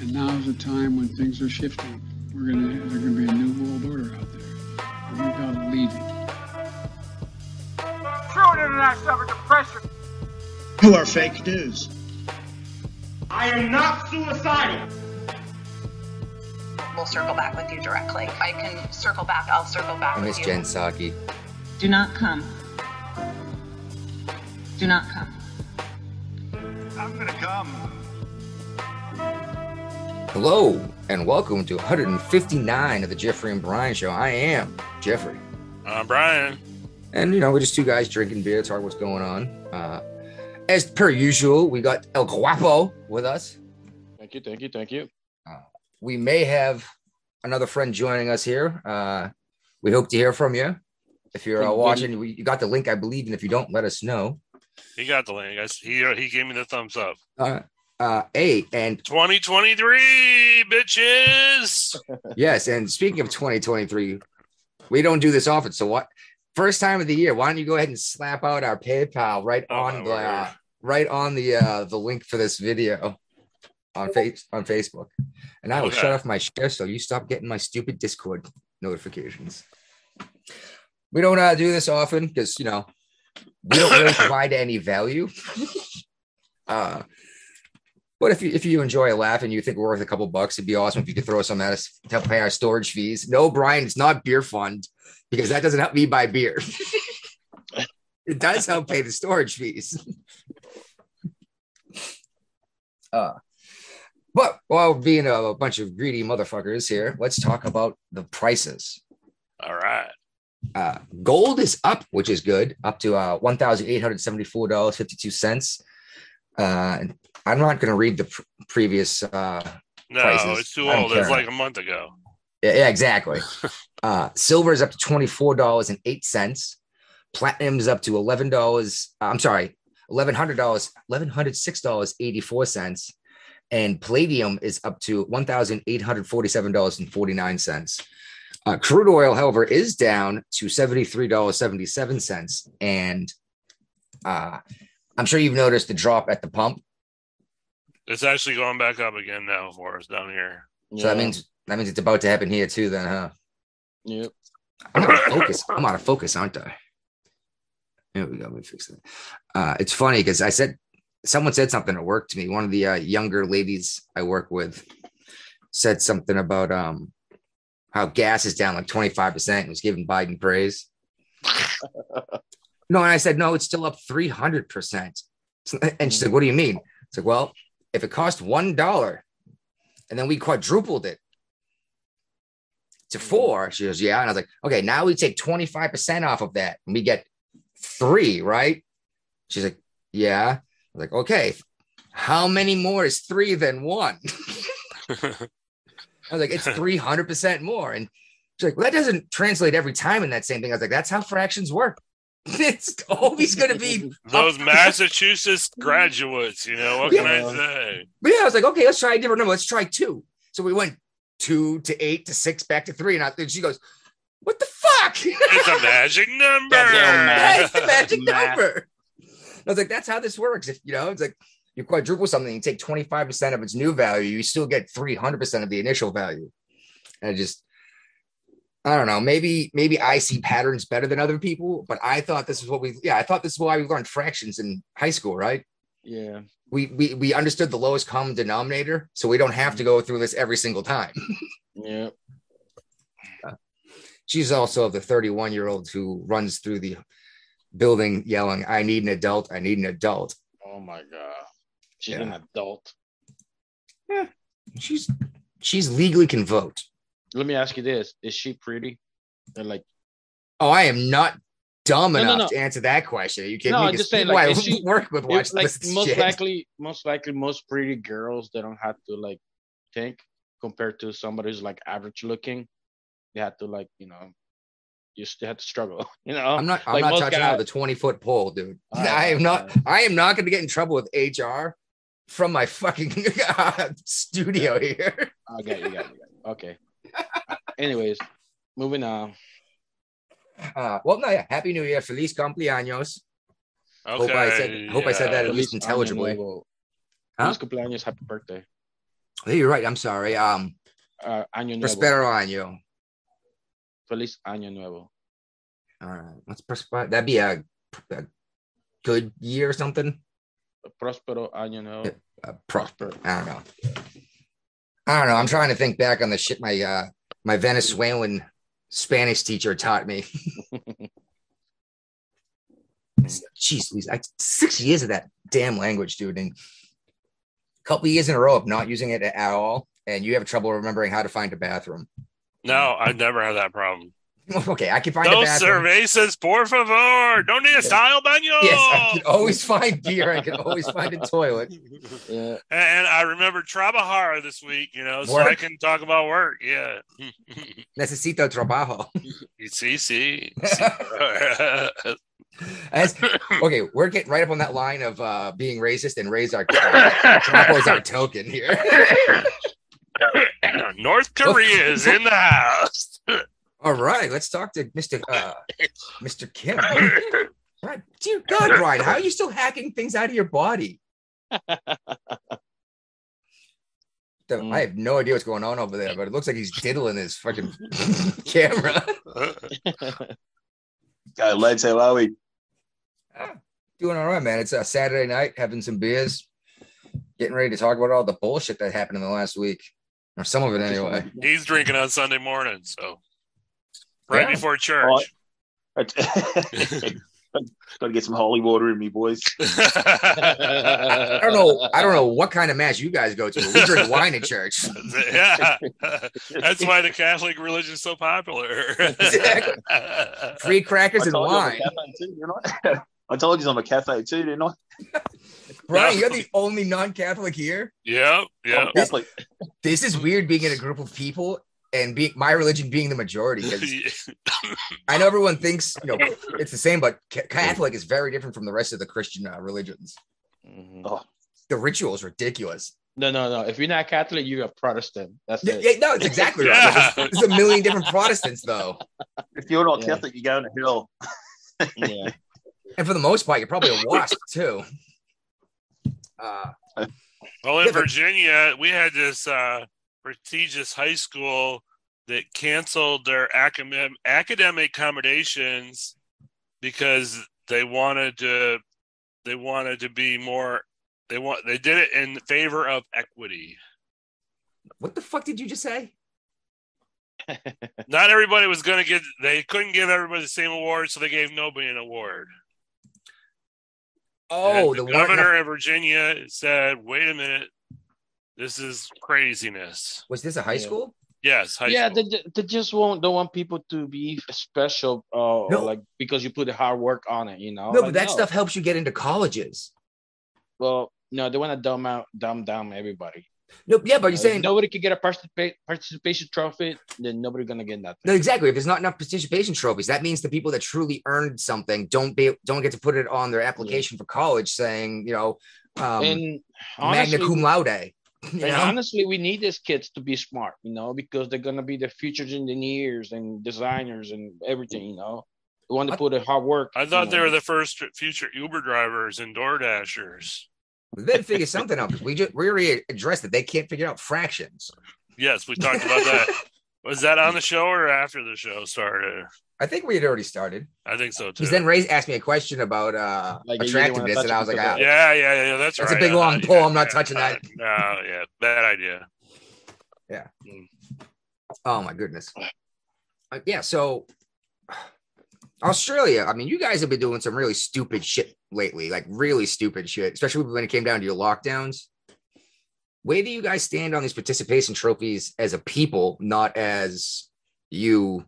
And now is a time when things are shifting. We're gonna there's gonna be a new world order out there. And we gotta lead it. True internet suffered depression. You are fake news. I am not suicidal. We'll circle back with you directly. If I can circle back, I'll circle back I with miss you. Jen Psaki. Do not come. Do not come. I'm gonna come. Hello and welcome to 159 of the Jeffrey and Brian Show. I am Jeffrey. I'm Brian. and you know we're just two guys drinking beer, talking what's going on. Uh, as per usual, we got El Guapo with us. Thank you, thank you, thank you. We may have another friend joining us here. Uh, we hope to hear from you. If you're uh, watching, we, you got the link, I believe, and if you don't, let us know. He got the link. guys. He he gave me the thumbs up. Uh, uh, hey, and 2023, bitches. Yes, and speaking of 2023, we don't do this often. So what? First time of the year. Why don't you go ahead and slap out our PayPal right Oh, on the uh, right on the uh, the link for this video on face on Facebook, and I will Okay. shut off my share so you stop getting my stupid Discord notifications. We don't uh, do this often because you know we don't really provide any value. uh, but if you if you enjoy a laugh and you think we're worth a couple bucks, it'd be awesome if you could throw some at us to help pay our storage fees. No, Brian, it's not beer fund because that doesn't help me buy beer. it does help pay the storage fees. uh, but while being a bunch of greedy motherfuckers here, let's talk about the prices. All right. Uh, gold is up, which is good, up to uh, one thousand eight hundred seventy-four dollars fifty-two cents. Uh, and I'm not going to read the pr- previous. Uh, No, Prices. it's too old. It's like a month ago. yeah, yeah, exactly. uh, silver is up to twenty-four dollars and eight cents. Platinum is up to eleven dollars. I'm sorry, eleven hundred dollars, eleven hundred six dollars eighty-four cents, and palladium is up to one thousand eight hundred forty-seven dollars and forty-nine cents. Uh, crude oil, however, is down to seventy-three dollars seventy-seven cents, and uh, I'm sure you've noticed the drop at the pump. It's actually going back up again now for us down here. So that means that means it's about to happen here too. Then, huh? Yep. I'm out of focus. I'm out of focus, aren't I? There we go. Let me fix it. Uh, it's funny because I said someone said something at work to me. One of the uh, younger ladies I work with said something about um how gas is down like 25 percent. And was giving Biden praise. no, and I said no, it's still up 300 percent. And she said, "What do you mean?" It's like, well, if it cost one dollar, and then we quadrupled it to mm. four. She goes, Yeah. And I was like, Okay, now we take 25% off of that and we get three, right? She's like, Yeah. I was like, Okay, how many more is three than one? I was like, It's 300% more. And she's like, Well, that doesn't translate every time in that same thing. I was like, That's how fractions work. It's always going to be. Those Massachusetts graduates, you know, what can I say? But yeah, I was like, Okay, let's try a different number. Let's try two. So we went two to eight to six back to three. And, I, and she goes, What the fuck? It's a magic number. That's the magic number. I was like, that's how this works. If you know, it's like you quadruple something, you take 25% of its new value, you still get 300% of the initial value. And I just, I don't know, maybe, maybe I see patterns better than other people, but I thought this is what we, yeah, I thought this is why we learned fractions in high school, right? Yeah. We, we, we understood the lowest common denominator, so we don't have to go through this every single time. yeah. She's also the 31 year old who runs through the building yelling, I need an adult, I need an adult. Oh my god. She's Yeah. an adult. Yeah, She's she's legally can vote. Let me ask you this: Is she pretty? They're like, Oh, I am not dumb No, no, enough no. to answer that question. Are you kidding No, me? I'm just saying, like, I she- work with watch like most shit. likely, most likely, most pretty girls they don't have to like think compared to somebody who's like average looking. They have to like you know, you still have to struggle. You know, I'm not. I'm Like not touching guys- out the 20 foot pole, dude. Right, I am not. right. I am not going to get in trouble with HR from my fucking studio here. I got you, got you, got you. Okay. Anyways, moving on. Uh, well, no, yeah. Happy New Year, feliz cumpleaños. Okay. Hope I said- hope I said that at least Feliz intelligibly. Huh? Feliz cumpleaños, happy birthday. Hey, you're right. I'm sorry. Um, Uh, año nuevo. prospero año. Feliz año nuevo. All right. What's prosper? That'd be a, a good year or something. Prospero año nuevo. Yeah. Uh, prosper. I don't know. I don't know. I'm trying to think back on the shit my uh my Venezuelan Spanish teacher taught me. Jeez, Louise, I, six years of that damn language, dude, and a couple years in a row of not using it at all, and you have trouble remembering how to find a bathroom. No, I've never had that problem. Okay, I can find a Dos bathroom. cervezas, por favor. Don't need a style baño. Yes, I can always find beer. I can always find a toilet. Yeah. And I remember Trabajara this week, you know, so I can talk about work. Yeah. Necesito trabajo. see, see. As, okay, we're getting right up on that line of uh, being racist and raise our Trapo is our token here. North Korea is in the house. All right, let's talk to Mr. Uh, Mr. Kim. Right, dear God, Brian, how are you still hacking things out of your body? The- Mm. I have no idea what's going on over there, but it looks like he's diddling his fucking camera. Go, lads. How are we? Doing all right, man. It's a Saturday night, having some beers, getting ready to talk about all the bullshit that happened in the last week, or some of it anyway. He's drinking on Sunday morning, so right Yeah. before church. Got to get some holy water in me, boys. I don't know. I don't know what kind of mass you guys go to. We drink wine at church. yeah, that's why the Catholic religion is so popular. Exactly. Free crackers I and told you I'm a wine. too, I? I told you I'm a cafe too, didn't I? Brian, you're the only non-Catholic here. yeah, yeah. I'm a Catholic. This is weird being in a group of people and being my religion being the majority. 'cause I know everyone thinks you know it's the same, but Catholic is very different from the rest of the Christian uh, religions. Mhm. Oh, The ritual is ridiculous. No, no, no. If you're not Catholic, you're a Protestant. That's Yeah, it. yeah, no, it's exactly right. Yeah. There's, there's a million different Protestants though, if you're not Yeah. Catholic, you're going to hell. Yeah. and for the most part, you're probably a wasp too. Uh, Well, in Yeah, but- Virginia, we had this uh, prestigious high school that canceled their academic academic accommodations because they wanted to they wanted to be more they want they did it in favor of equity. what the fuck did you just say? Not everybody was going to get they couldn't give everybody the same award, so they gave nobody an award. Oh, And the, the governor of Virginia said, "Wait a minute, this is craziness." was this a high Yeah. school? Yes, high yeah, school. they, they just won't don't want people to be special, uh, No. like because you put the hard work on it, you know. No, Like, but that stuff helps you get into colleges. Well, no, they want to dumb out, dumb down everybody. No, yeah, but you're Uh, if saying nobody can get a participa- participation trophy, then nobody gonna get nothing. No, exactly. If there's not enough participation trophies, that means the people that truly earned something don't be don't get to put it on their application for college, saying you know um, and magna cum laude. You and know? honestly, we need these kids to be smart, you know, because they're gonna be the future engineers and designers and everything, you know. We want to I- put in hard work. I thought they know. were the first future Uber drivers and Door Dashers. We better figure something out because we just we already addressed it. they can't figure out fractions. Yes, we talked about that. Was that on the show or after the show started? I think we had already started. I think so too. Because then Ray asked me a question about uh, Like, you didn't wanna attractiveness, and I was like, because ah, yeah, yeah, yeah, that's, right. That's a right. big, Uh, long yeah, pole. I'm not yeah, touching that. uh, no, yeah, bad idea. Yeah. Oh my goodness. Uh, yeah, so Australia. I mean, you guys have been doing some really stupid shit lately, like really stupid shit, especially when it came down to your lockdowns. Where do you guys stand on these participation trophies as a people, not as you?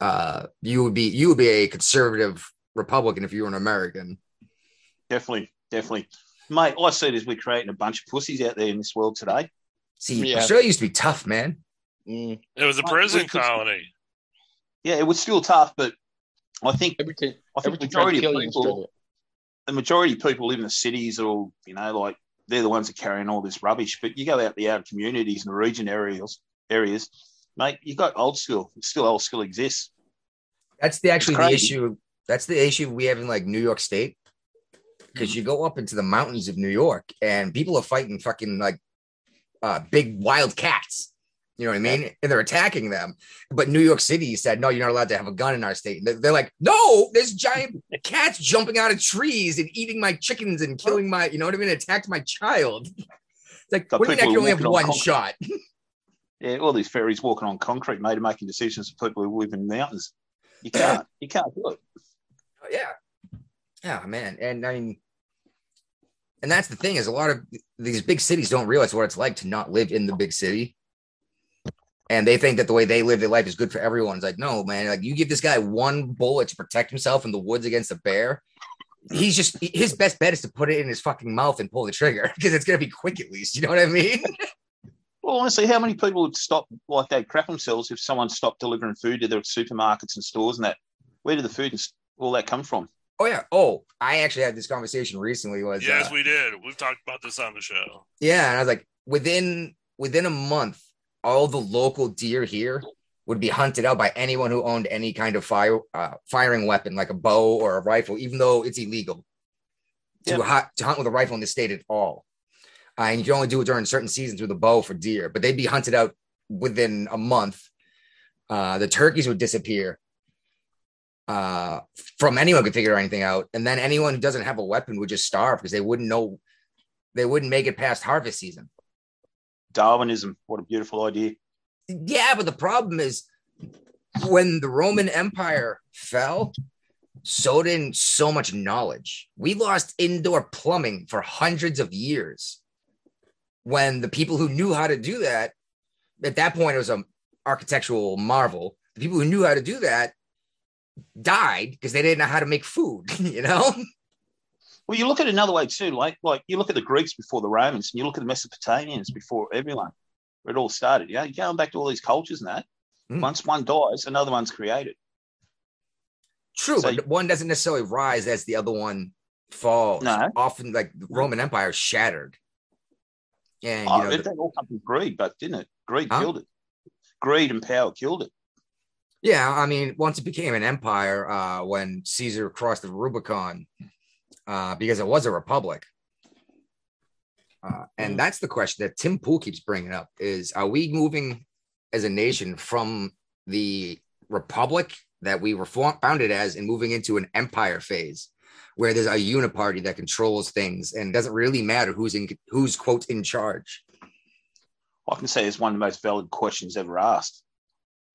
Uh, you would be you would be a conservative Republican if you were an American. Definitely, definitely. Mate, all I see is we're creating a bunch of pussies out there in this world today. See, Yeah. Australia used to be tough, man. Mm, It was a prison we- we- colony. Yeah, it was still tough, but I think everything. I think the Everything trying majority of people, the majority of people live in the cities, or you know, like they're the ones that are carrying all this rubbish. But you go out the outer communities and the region areas, areas, mate, you got old school. Still, old school exists. That's the actually the issue. That's the issue we have in like New York State. because you go up into the mountains of New York and people are fighting fucking like uh, big wild cats. You know what I mean? And they're attacking them. But New York City said, no, you're not allowed to have a gun in our state. They're, they're like, no, there's giant cats jumping out of trees and eating my chickens and killing my, you know what I mean? Attacked my child. It's like, Got what do you mean I can only have on one concrete. shot? Yeah, all these fairies walking on concrete, mate, are making decisions for people who live in mountains. You can't. You can't do it. Oh, yeah yeah man and i mean and that's the thing is a lot of these big cities don't realize what it's like to not live in the big city and they think that the way they live their life is good for everyone it's like no man like you give this guy one bullet to protect himself in the woods against a bear he's just his best bet is to put it in his fucking mouth and pull the trigger because it's going to be quick at least you know what i mean Well, honestly, how many people would stop like they'd crap themselves if someone stopped delivering food to their supermarkets and stores and that? Where did the food and s- all that come from? oh yeah oh i actually had this conversation recently was Yes, uh, we did. We've talked about this on the show. Yeah, and I was like, within within a month, all the local deer here would be hunted out by anyone who owned any kind of fire uh, firing weapon, like a bow or a rifle, even though it's illegal to, Yeah. hunt, to hunt with a rifle in the state at all. Uh, and you can only do it during certain seasons with a bow for deer, but they'd be hunted out within a month. Uh, the turkeys would disappear uh, from anyone could figure anything out, and then anyone who doesn't have a weapon would just starve because they wouldn't know they wouldn't make it past harvest season. Darwinism. What a beautiful idea. Yeah, but the problem is when the Roman Empire fell, so did so much knowledge. We lost indoor plumbing for hundreds of years. When the people who knew how to do that, at that point, it was an architectural marvel. The people who knew how to do that died because they didn't know how to make food, you know? Well, you look at it another way too. Like, like you look at the Greeks before the Romans, and you look at the Mesopotamians before everyone, where it all started. Yeah, you're going back to all these cultures and that. Hmm. Once one dies, another one's created. True, So- but one doesn't necessarily rise as the other one falls. No. Often, like the Roman Empire shattered. And, you Oh, know, it, the- all come from greed, but didn't it? Greed Huh? killed it. Greed and power killed it. Yeah, I mean, once it became an empire, uh, when Caesar crossed the Rubicon, uh, because it was a republic. Uh, and that's the question that Tim Pool keeps bringing up: is Are we moving as a nation from the republic that we were founded as, and moving into an empire phase, where there's a uniparty that controls things, and doesn't really matter who's in who's quote in charge? I can say it's one of the most valid questions ever asked.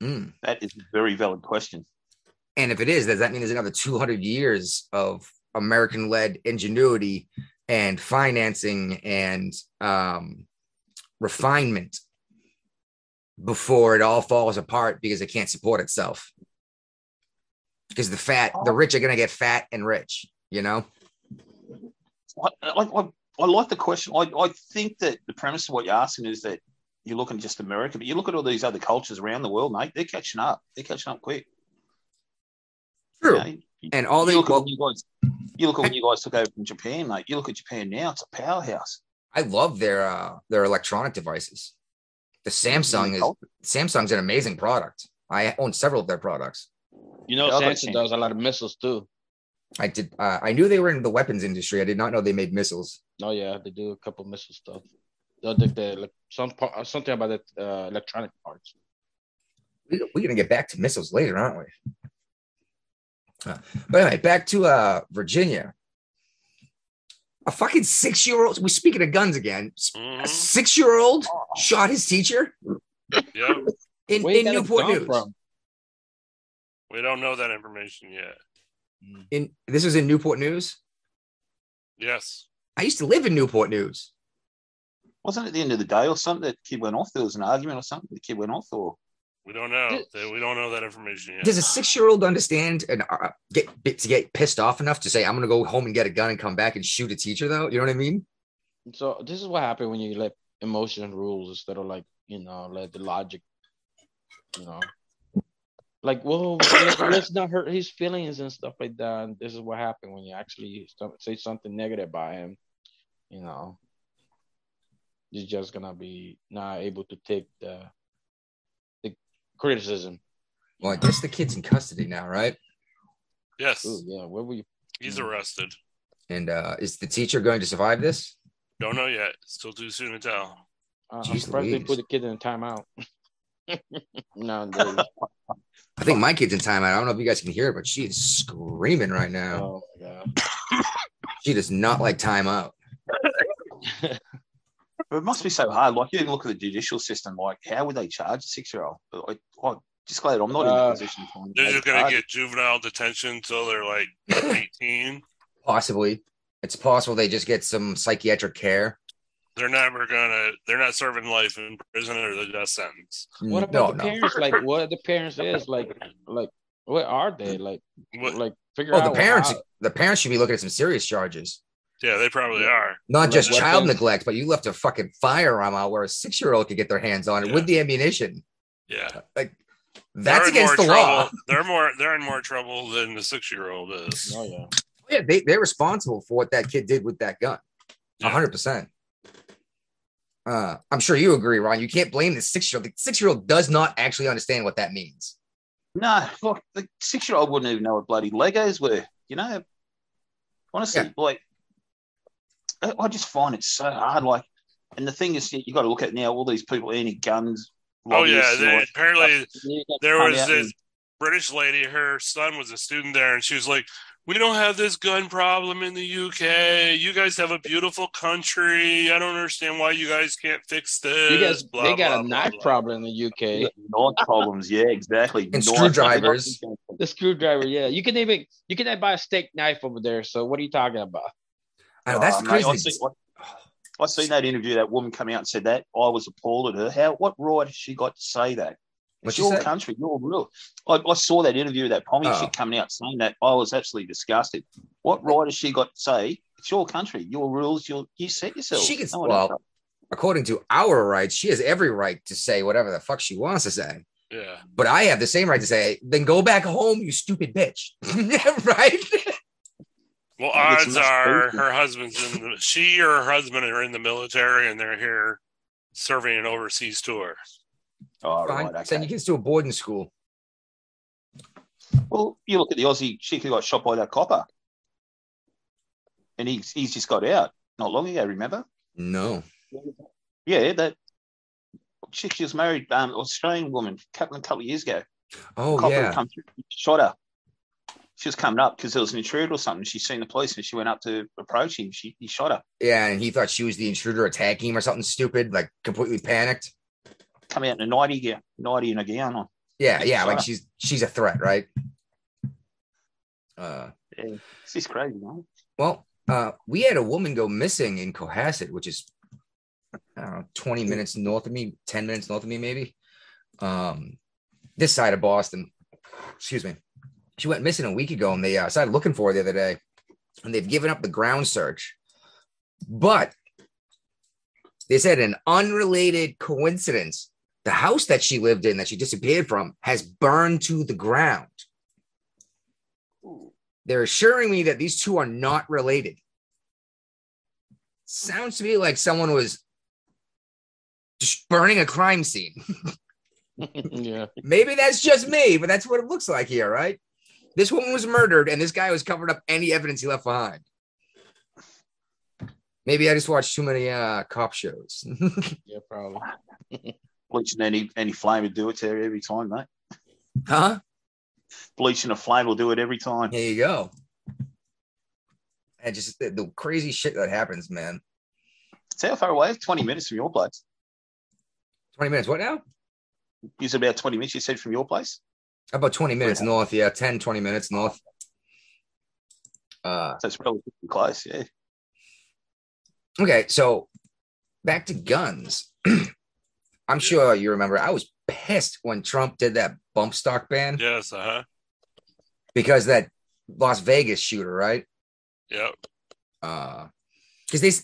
Mm. That is a very valid question. And if it is, does that mean there's another 200 years of American led ingenuity and financing and um, refinement before it all falls apart because it can't support itself? Because the fat, the rich are going to get fat and rich, you know? I, I, I, I like the question. I, I think that the premise of what you're asking is that you're looking at just America, but you look at all these other cultures around the world, mate. They're catching up. They're catching up quick. True. You know, And all you they, look at well, you guys, you look at when you guys took over from Japan, mate. You look at Japan now; it's a powerhouse. I love their uh, their electronic devices. The Samsung is Samsung's an amazing product. I own several of their products. You know, I'll let Samsung you- does a lot of missiles too. I did. Uh, I knew they were in the weapons industry. I did not know they made missiles. Oh yeah, they do a couple missile stuff. They'll do the like some part, something about the uh, electronic parts. We're gonna get back to missiles later, aren't we? Uh, but anyway, back to uh, Virginia. A fucking six-year-old. We're speaking of guns again. A Mhm. six-year-old shot his teacher Yep. in, in Newport News. from? We don't know that information yet. In this was in Newport News. Yes. I used to live in Newport News. Wasn't it at the end of the day or something? That kid went off. There was an argument or something. The kid went off, or We don't know. We don't know that information yet. Does a six-year-old understand and uh, get to get pissed off enough to say, "I'm gonna go home and get a gun and come back and shoot a teacher"? Though, you know what I mean? So this is what happened when you let emotion rules instead of like you know let the logic, you know, like well let, let's not hurt his feelings and stuff like that. And this is what happened when you actually st- say something negative about him, you know. He's just gonna be not able to take the the criticism. Well, I guess the kid's in custody now, right? yes. Ooh, yeah, where were you? He's Mm. arrested. And uh, is the teacher going to survive this? Don't know yet. Still too soon to tell. Uh, I'm Jeez surprised they put the kid in timeout. Nowadays. I think my kid's in timeout. I don't know if you guys can hear it, but she is screaming right now. oh my god. She does not like timeout. But it must be so hard. Like you even look at the judicial system. Like how would they charge a six-year-old? I, I just glad I'm not in the uh, position. to They're just gonna get juvenile detention until they're like 18. Possibly. It's possible they just get some psychiatric care. They're never gonna. They're not serving life in prison or the death sentence. Mm, what no, about the no. parents? Like, what are the parents is like? Like, what are they like? What? Like, figure Oh, out the parents. how- The parents should be looking at some serious charges. Yeah, they probably are. Not Like just child neglect, but you left a fucking firearm out where a six-year-old could get their hands on it Yeah. with the ammunition. Yeah, Like They're that's against the more law. They're more. They're in more trouble than the six-year-old is. Oh yeah. Yeah, they, they're responsible for what that kid did with that gun. A Yeah. hundred percent. Uh, I'm sure you agree, Ron. You can't blame the six-year-old. The six-year-old does not actually understand what that means. No, look, the six-year-old wouldn't even know what bloody Legos were. You know, honestly, Yeah. like I I just find it so hard. Like, and the thing is, you've got to look at now all these people eating guns. Oh yeah, they, apparently there was this and- British lady. Her son was a student there, and she was like, "We don't have this gun problem in the UK. You guys have a beautiful country. I don't understand why you guys can't fix this." You guys, blah, they got blah, a knife blah. problem in the UK. Knife problems, yeah, exactly. And Knife- screwdrivers. The screwdriver, yeah. You can even you can buy a steak knife over there. So what are you talking about? I know, that's Oh, mate, crazy. I seen, I, I seen that interview. That woman come out and said that. I was appalled at her. How? What right has she got to say that? What'd It's your say? country, your rule. I, I saw that interview of that Pommy Oh. chick coming out saying that. I was absolutely disgusted. What right has she got to say? It's your country, your rules. Your you set yourself. She gets- No well. According to our rights, she has every right to say whatever the fuck she wants to say. Yeah, But I have the same right to say, then go back home, you stupid bitch. right? Well, odds are crazy. her husband's in the, she or her husband are in the military and they're here serving an overseas tour. Oh, Fine. right, Send okay. your kids to a boarding school. Well, you look at the Aussie chick who got shot by that copper, and he's he's just got out not long ago. Remember? No. Yeah, that chick she was married, um, Australian woman, a couple a couple of years ago. Oh, copper yeah. come through, shot her. She was coming up because there was an intruder or something. She seen the police and she went up to approach him. She he shot her. Yeah. And he thought she was the intruder attacking him or something stupid, like completely panicked. Come out in a nighty gear, nighty and a gown on. Yeah. Yeah. Like up. she's she's a threat, right? Uh, Yeah, just crazy, man. well, uh, we had a woman go missing in Cohasset, which is I don't know, 20 minutes north of me, 10 minutes north of me, maybe. Um, this side of Boston. Excuse me. She went missing a week ago, and they uh, started looking for her the other day, and they've given up the ground search. But they said an unrelated coincidence. The house that she lived in, that she disappeared from, has burned to the ground. They're assuring me that these two are not related. Sounds to me like someone was just burning a crime scene. yeah. Maybe that's just me, but that's what it looks like here, right? This woman was murdered, and this guy was covering up any evidence he left behind. Maybe I just watched too many uh, cop shows. Yeah, probably. Bleaching any any flame would do it to every time, mate. huh? Bleaching a flame will do it every time. Here you go. And just the, the crazy shit that happens, man. It's how far away? Twenty minutes from your place. 20 minutes. What now? It's about twenty minutes. You said from your place. About 20 minutes north. Yeah, 10, 20 minutes north. Uh, So it's relatively close. Yeah. Okay, so back to guns. I'm sure you remember I was pissed when Trump did that bump stock ban Yes, uh huh. because that Las Vegas shooter, right? Yep. Uh because they s-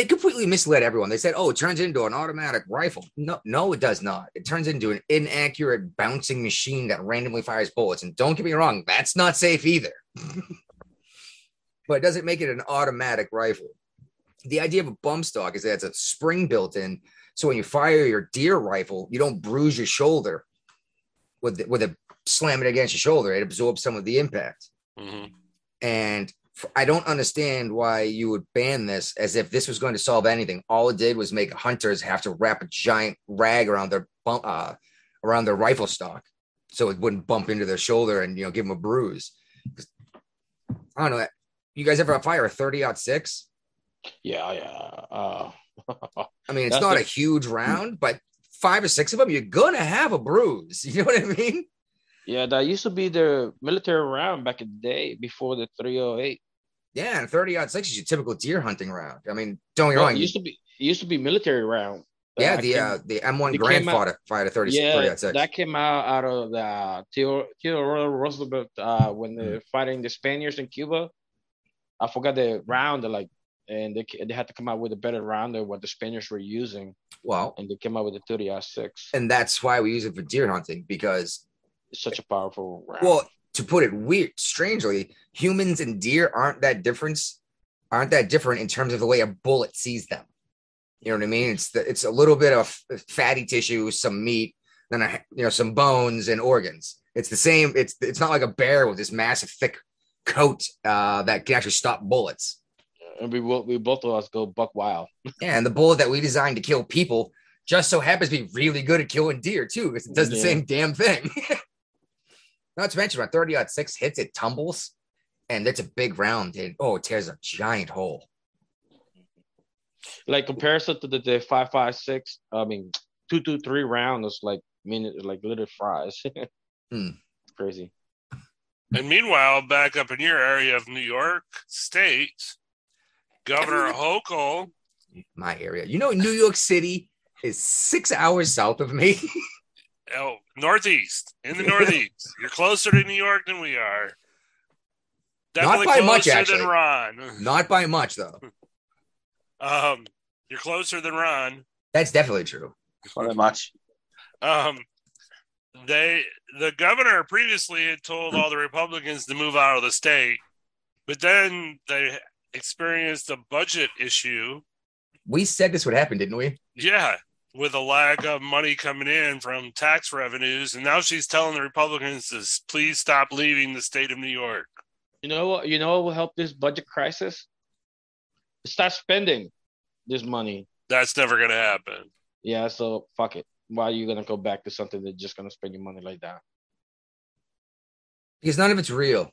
they completely misled everyone. They said, "Oh, it turns into an automatic rifle." No, no, it does not. It turns into an inaccurate bouncing machine that randomly fires bullets. And don't get me wrong, that's not safe either. but it doesn't make it an automatic rifle. The idea of a bump stock is that it's a spring built in, so when you fire your deer rifle, you don't bruise your shoulder with with it slamming against your shoulder. It absorbs some of the impact hmm and I don't understand why you would ban this as if this was going to solve anything. All it did was make hunters have to wrap a giant rag around their bump, uh, around their rifle stock, so it wouldn't bump into their shoulder and you know give them a bruise. I don't know. You guys ever fire a thirty aught six? Yeah, yeah. Uh, I mean, it's not the- a huge round, but five or six of them, you're gonna have a bruise. You know what I mean? Yeah, that used to be the military round back in the day before the 308. Yeah, and 30 aught six is your typical deer hunting round. I mean, don't get me wrong. it used to be it used to be military round. yeah, the came- uh, the M1 it Garand came out- fought a, fight 30, 30 yeah, aught six. that came out out of the Theodore, Theodore Roosevelt uh, when they're fighting the Spaniards in Cuba. I forgot the round, like, and they they had to come out with a better round than what the Spaniards were using, well, and they came out with the 30 six. and that's why we use it for deer hunting because, It's such a powerful round. well, to put it weird, strangely, humans and deer aren't that difference, aren't that different in terms of the way a bullet sees them. You know what I mean? It's the, it's a little bit of fatty tissue, some meat, then a, you know some bones and organs. It's the same. It's it's not like a bear with this massive thick coat uh, that can actually stop bullets. and we will, we both of us go buck wild. Yeah, and the bullet that we designed to kill people just so happens to be really good at killing deer too, because it does the Yeah. same damn thing. Not to mention, when 30 aught six hits, it tumbles, and it's a big round. And oh, it tears a giant hole. Like comparison to the, the five five six, I mean two two three round is like minute like little fries. Hmm. Crazy. And meanwhile, back up in your area of New York State, Governor Hochul, My area, you know, New York City is six hours south of me. oh, Northeast, in the Northeast. You're closer to New York than we are. Not Definitely by much, closer actually. than Ron. Not by much, though. Um, you're closer than Ron. That's definitely true. Not that much. Um, they the governor previously had told all the Republicans to move out of the state, but then they experienced a budget issue. We said this would happen, didn't we? Yeah, with a lag of money coming in from tax revenues, and now she's telling the Republicans to please stop leaving the state of New York. You know what? You know what will help this budget crisis? Stop spending this money. That's never going to happen. Yeah, so fuck it. Why are you gonna go back to something that's just gonna spend your money like that? because none of it's real.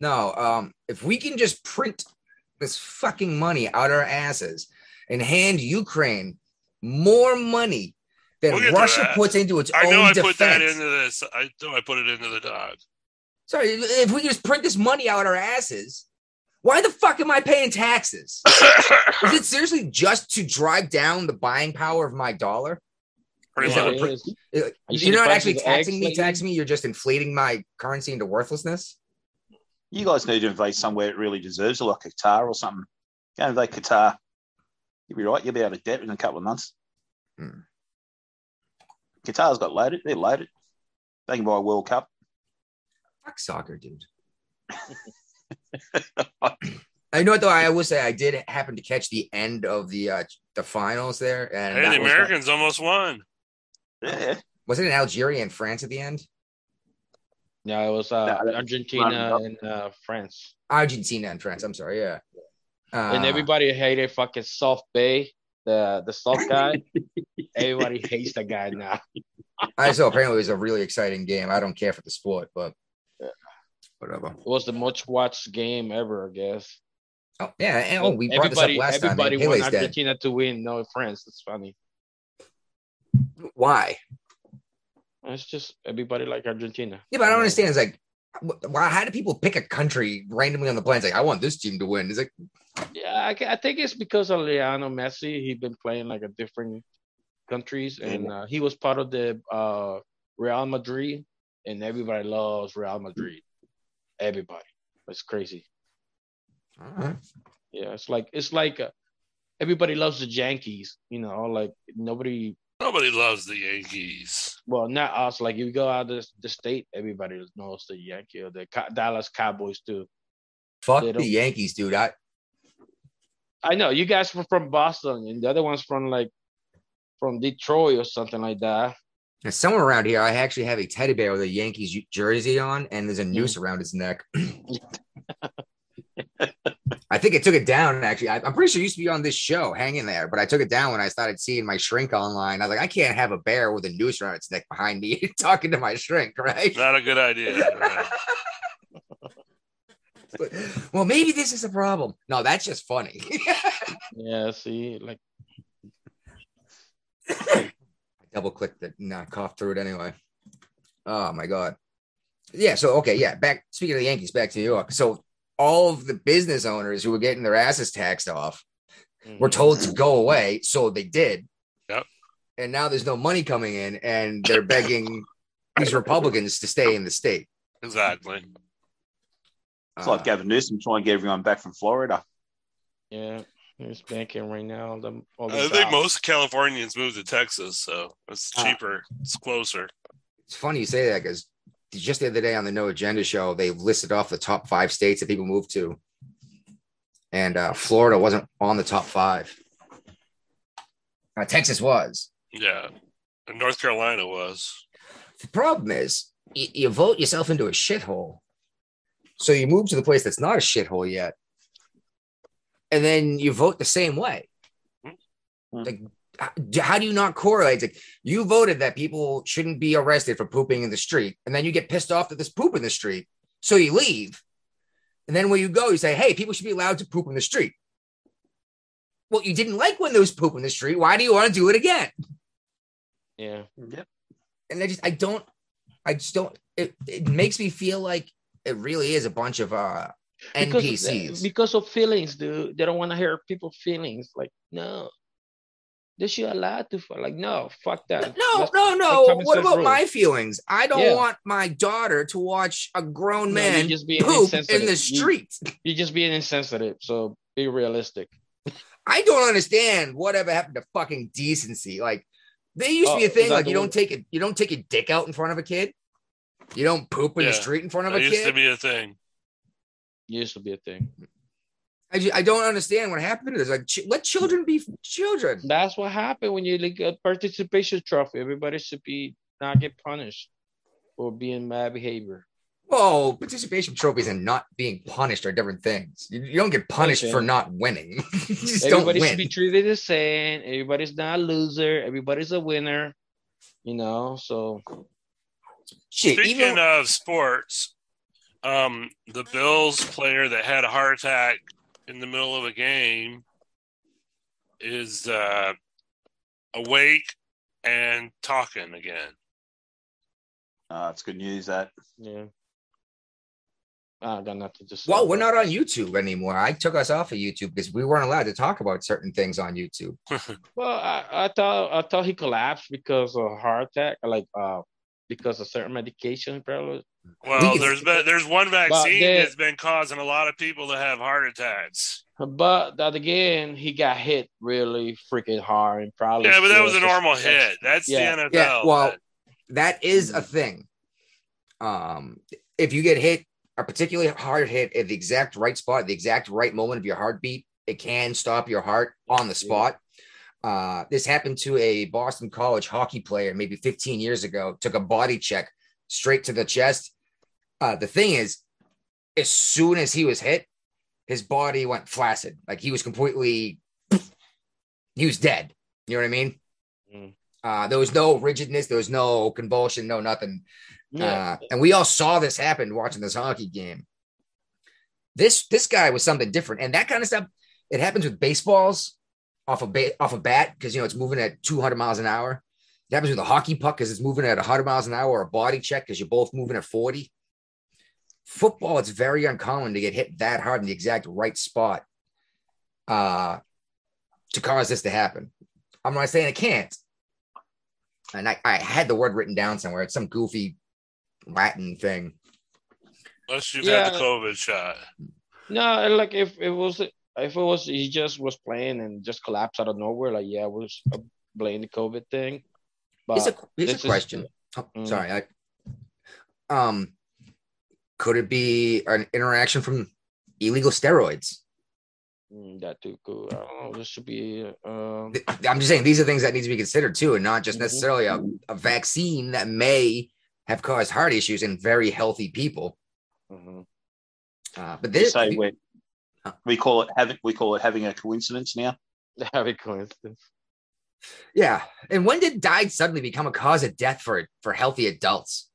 No, um, if we can just print this fucking money out our asses and hand Ukraine more money than We'll Russia puts into its I own know I defense. put that into this. I know I put it into the dog. Sorry, if we just print this money out our asses, why the fuck am I paying taxes? Is it seriously just to drive down the buying power of my dollar? Pretty Is that much. what- It is. Uh, you see You're not actually taxing me, taxing me. You're just inflating my currency into worthlessness. You guys need to invade somewhere it really deserves it, like Qatar or something. Go invade Qatar. You'll be right. You'll be out of debt in a couple of months. Hmm. Qatar's got loaded. They're loaded. They can buy a World Cup. Fuck soccer, dude. I know though. I will say I did happen to catch the end of the uh the finals there, and Hey, the was- Americans almost won. Yeah. was it in Algeria and France at the end? Yeah, it was uh, Nah, that- Argentina and uh, France, Argentina and France. I'm sorry, yeah. Uh, and everybody hated fucking Soft Bay, the the soft guy. everybody hates that guy now. I saw apparently it was a really exciting game. I don't care for the sport, but whatever. It was the most watched game ever, I guess. Oh yeah, and, oh, we brought this up everybody, last time. everybody man. want dead. Argentina to win, no France. It's funny. Why? It's just everybody like Argentina. Yeah, but I don't understand. It's like, wh- why? How do people pick a country randomly on the planet? It's like, I want this team to win. It's like, Yeah, I, I think it's because of Lionel Messi. He's been playing like a different countries, and uh, he was part of the uh, Real Madrid, and everybody loves Real Madrid. Everybody, it's crazy. all right. Yeah, it's like it's like uh, everybody loves the Yankees. You know, like nobody. Nobody loves the Yankees. Well, not us. Like you go out of the, the state, everybody knows the Yankee or the Ca- Dallas Cowboys too. fuck the Yankees, dude. I I know you guys were from Boston, and the other one's from like from Detroit or something like that. Now, somewhere around here, I actually have a teddy bear with a Yankees jersey on, and there's a noose mm. around his neck. I think it took it down. Actually, I, I'm pretty sure it used to be on this show, hanging there, but I took it down when I started seeing my shrink online. I was like, I can't have a bear with a noose around its neck behind me talking to my shrink, right? Not a good idea. right? well, maybe this is a problem. No, that's just funny. Yeah, see, like I double clicked it and I coughed through it anyway. Oh my god. Yeah. So okay, yeah. Back speaking of the Yankees, back to New York. So all of the business owners who were getting their asses taxed off were mhm. told to go away, so they did. Yep. And now there's no money coming in, and they're begging these Republicans to stay in the state. Exactly. It's Uh, like Gavin Newsom trying to get everyone back from Florida. yeah, he's banking right now. The, all the I think most Californians move to Texas, so it's Ah. cheaper. It's closer. it's funny you say that because just the other day on the No Agenda show, they listed off the top five states that people moved to, and uh, Florida wasn't on the top five. Uh, Texas was. Yeah. And North Carolina was. The problem is you, you vote yourself into a shithole, so you move to the place that's not a shithole yet, and then you vote the same way. Like, h- how do you not correlate? It's like you voted that people shouldn't be arrested for pooping in the street, and then you get pissed off that there's poop in the street, so you leave. And then when you go, you say, "Hey, people should be allowed to poop in the street." Well, you didn't like when there was poop in the street. Why do you want to do it again? Yeah, Yep. And I just, I don't, I just don't. It, it makes me feel like it really is a bunch of uh because NPCs. because of feelings, dude. They don't want to hear people's feelings. Like, no, they should allowed to. f- Like, no, fuck that. No, Let's- no, like no. What about rules. my feelings? I don't Yeah. want my daughter to watch a grown No, man just being poop in the You- street. You're just being insensitive. So be realistic. I don't understand whatever happened to fucking decency. Like there used to be Oh, a thing like you don't take it, you don't take your dick out in front of a kid. You don't poop in the street in front of That a used to be a thing. Used to be a thing. I, ju- I don't understand what happened to this. Like, ch- let children be children. That's what happened when you like a participation trophy. Everybody should be not get punished for being bad behavior. Whoa, participation trophies and not being punished are different things. You, you don't get punished Okay. for not winning. you just don't Everybody win. should be treated the same. Everybody's not a loser. Everybody's a winner. You know, so Shit, Speaking even of sports, um, the Bills player that had a heart attack in the middle of a game is uh, awake and talking again. Uh, it's good news that yeah. I got nothing to say. well, we're not on YouTube anymore. I took us off of YouTube because we weren't allowed to talk about certain things on YouTube. Well, I, I thought I thought he collapsed because of a heart attack, like uh, because of certain medication, probably. Well, there's been there's one vaccine then- that's been causing a lot of people to have heart attacks. But that again, he got hit really freaking hard and probably. Yeah, but that was a normal hit. That's Yeah. the NFL. Yeah, well, man. that is a thing. Um, if you get hit, a particularly hard hit at the exact right spot, the exact right moment of your heartbeat, it can stop your heart on the spot. Uh, this happened to a Boston College hockey player maybe 15 years ago. Took a body check straight to the chest. Uh, the thing is, as soon as he was hit, his body went flaccid. Like he was completely, he was dead. You know what I mean? Mm. Uh, there was no rigidness, there was no convulsion, no nothing. Yeah, Uh, and we all saw this happen watching this hockey game. This this guy was something different, and that kind of stuff. It happens with baseballs off a ba- off a bat because you know it's moving at 200 miles an hour. It happens with a hockey puck because it's moving at 100 miles an hour, or a body check because you're both moving at 40. Football, it's very uncommon to get hit that hard in the exact right spot uh, to cause this to happen. I'm not saying it can't. And I, I had the word written down somewhere. It's some goofy Latin thing. unless you've Yeah. had the COVID shot. no, like if it was if it was he just was playing and just collapsed out of nowhere, like yeah, we was uh, blame the COVID thing. But Here's a, here's this a is- question. Oh, Mm. Sorry. I, um, could it be an interaction from illegal steroids? Mm, that too cool. I don't know. This should be um. I'm just saying these are things that need to be considered too, and not just Mhm. necessarily a, a vaccine that may have caused heart issues in very healthy people. mhm. Uh, but they this, say when We call it having we call it having a coincidence now. Having a coincidence. Yeah. And when did died suddenly become a cause of death for for healthy adults?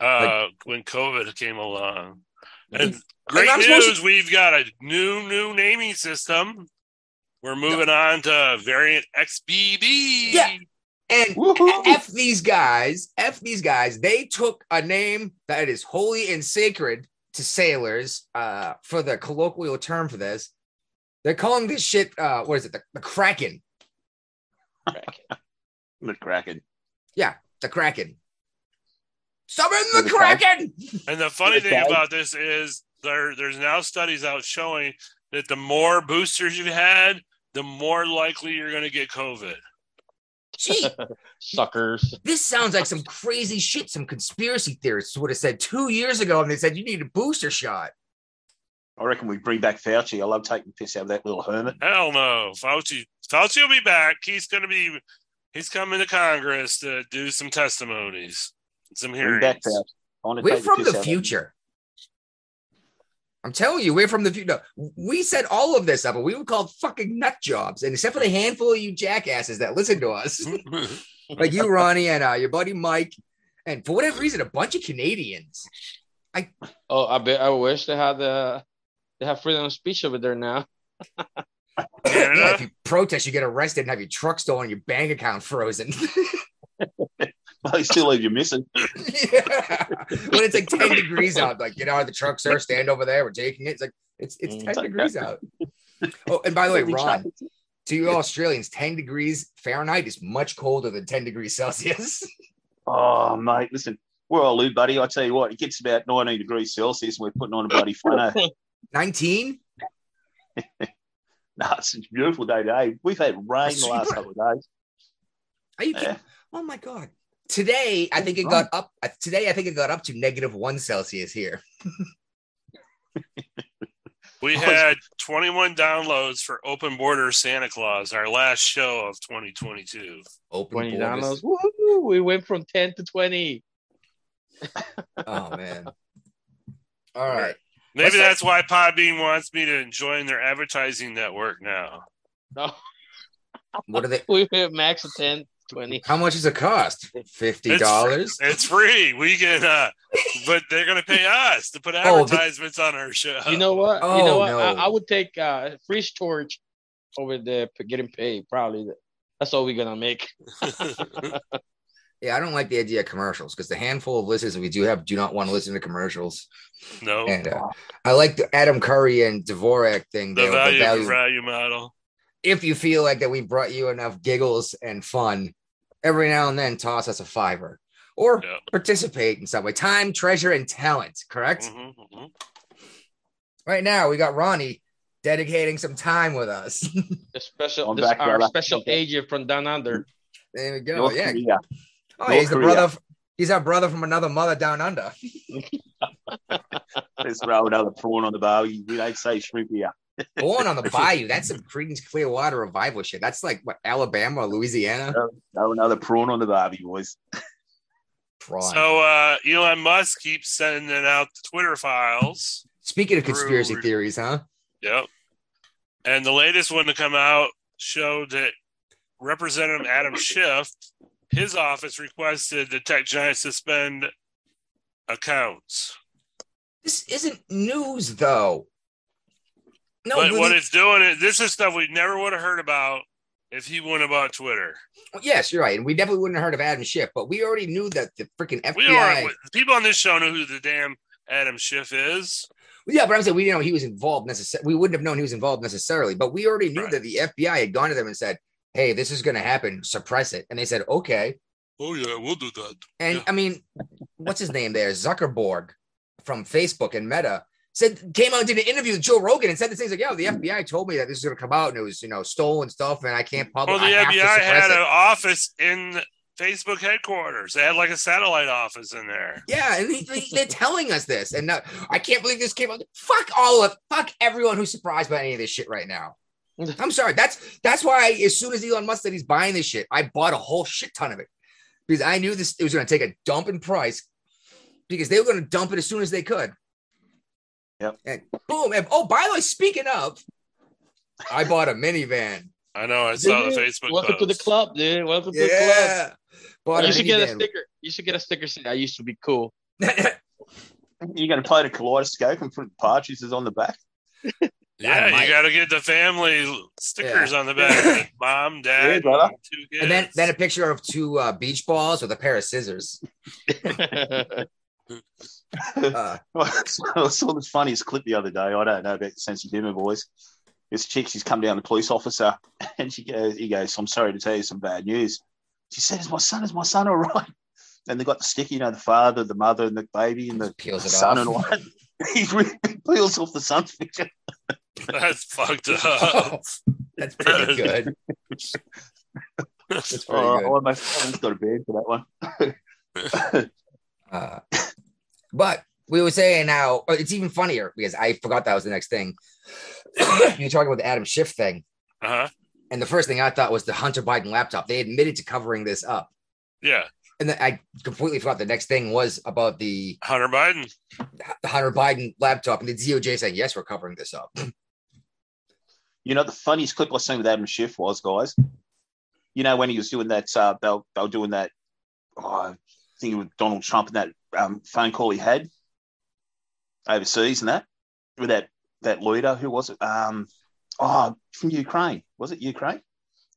Uh, when COVID came along. And great I'm supposed news, we've got a new new naming system. We're moving on to variant XBB. Yeah. And Woohoo! F these guys, F these guys, they took a name that is holy and sacred to sailors uh, for the colloquial term for this. They're calling this shit, uh, what is it? The, the Kraken. The Kraken. Yeah, the Kraken. Summon the The Kraken? Kraken. And the funny thing Okay. about this is there there's now studies out showing that the more boosters you've had, the more likely you're going to get COVID. Gee, Suckers. this sounds like some crazy shit. Some conspiracy theorists would have said two years ago, and they said you need a booster shot. I reckon we bring back Fauci. I love taking piss out of that little hermit. Hell no, Fauci. Fauci will be back. He's going to be. He's coming to Congress to do some testimonies, some Bring hearings. back Fauci. I want to We're from piss the out future. I'm telling you, we're from the future. We set all of this up, and we were called fucking nut jobs. And except for the handful of you jackasses that listen to us, like you, Ronnie, and uh, your buddy Mike, and for whatever reason, a bunch of Canadians. I oh, I bet I wish they had the they have freedom of speech over there now. Yeah, if you protest, you get arrested and have your truck stolen, your bank account frozen. They still leave you missing. yeah. When it's like 10 degrees out, like get out of the truck, sir, stand over there. We're taking it. It's like it's it's Mm. 10 degrees out. Oh, and by the way, Ron, to you Australians, 10 degrees Fahrenheit is much colder than 10 degrees Celsius. Oh, mate, listen, we're all live, buddy. I tell you what, it gets about 19 degrees Celsius and we're putting on a bloody funno. 19? no, it's a beautiful day today. We've had rain the last Super. couple of days. Are you kidding? Yeah. Oh my god. Today, I think it got up. uh, Today, I think it got up to negative one Celsius here. We had 21 downloads for Open Border Santa Claus, our last show of 2022. Open Twenty borders. dollars. Woo! We went from ten to twenty. Oh man. All right. Maybe What's that? that's why Podbean wants me to join their advertising network now. No, What are they? we went max of 10, 20. How much does it cost? Fifty dollars. It's free. We can, uh, but they're going to pay us to put Oh, the- advertisements on our show. You know what? you Oh, know what? no. I, I would take uh, free storage over there p- getting paid. Probably that's all we're gonna make. Yeah, I don't like the idea of commercials because the handful of listeners that we do have do not want to listen to commercials. no, And uh, I like the Adam Curry and Dvorak thing. the there, value, the value. value model. If you feel like that we brought you enough giggles and fun, every now and then toss us a fiver or Yeah. participate in some way. Time, treasure, and talent. Correct. Mhm, mhm. Right now, we got Ronnie dedicating some time with us. The special, this back, our brother. special Okay. agent from down under. there we go. North yeah. Korea. Oh, North he's the Korea. brother. He's our brother from another mother down under. Let's throw another prawn on the barbie. We don't say shrimp here. Born on the bayou. That's some Creedence Clearwater revival shit. That's like what Alabama or Louisiana. Throw another prawn on the barbie, boys. Prawn. So uh, Elon Musk keeps sending out the Twitter files. Speaking of conspiracy Rude. theories, huh? Yep. And the latest one to come out showed that Representative Adam Schiff, his office requested the tech giant suspend accounts. This isn't news, though. No, but but what it's doing is this is stuff we never would have heard about if he went about Twitter. yes, you're right, and we definitely wouldn't have heard of Adam Schiff, but we already knew that the freaking FBI. We are people on this show know who the damn Adam Schiff is. Yeah, but I'm saying we didn't know he was involved necessarily. We wouldn't have known he was involved necessarily, but we already knew Right. that the FBI had gone to them and said, "Hey, this is going to happen. Suppress it." And they said, "Okay." Oh yeah, we'll do that. And Yeah. I mean, what's his name there? Zuckerberg from Facebook and Meta said came out and did an interview with Joe Rogan and said the things like, "Yeah, the FBI told me that this is going to come out and it was you know stolen stuff and I can't publish." Well, the I FBI had it." an office in Facebook headquarters. They had like a satellite office in there. Yeah, and he, he- they're telling us this, and uh, I can't believe this came out. Fuck all of, fuck everyone who's surprised by any of this shit right now. I'm sorry. That's that's why as soon as Elon Musk said he's buying this shit, I bought a whole shit ton of it because I knew this it was going to take a dump in price because they were going to dump it as soon as they could. And boom. And oh, by the way, speaking of, I bought a minivan. I know. I saw the Facebook. Welcome to the club, dude. Welcome to the club. Yeah. Bought You should get a sticker. You should get a sticker saying I used to be cool. You're going to play the kaleidoscope and put partridges on the back. Yeah, you got to get the family stickers on the back. Mom, dad, Yeah, two kids. and then then a picture of two uh, beach balls with a pair of scissors. Uh, I saw this funniest clip the other day. I don't know about the sense of humor, boys. This chick, she's come down to police officer, and she goes, he goes, I'm sorry to tell you some bad news. She said, Is my son, is my son all right? And they got the sticker, you know, the father, the mother, and the baby, and the peels it son off. and all. He really peels off the son's picture. That's fucked up. Oh, that's pretty good. That's pretty Oh, good. I almost, almost got a band for that one. Uh, but we were saying now it's even funnier because I forgot that was the next thing. You're talking about the Adam Schiff thing, Uh huh. and the first thing I thought was the Hunter Biden laptop. They admitted to covering this up, Yeah, and then I completely forgot the next thing was about the Hunter Biden. the Hunter Biden laptop and the DOJ saying yes, we're covering this up. You know, the funniest clip I seen with Adam Schiff was, guys, you know, when he was doing that, uh, they, were, they were doing that, oh, I think with Donald Trump and that um, phone call he had overseas and that, with that that leader, who was it? Um, oh, from Ukraine. Was it Ukraine?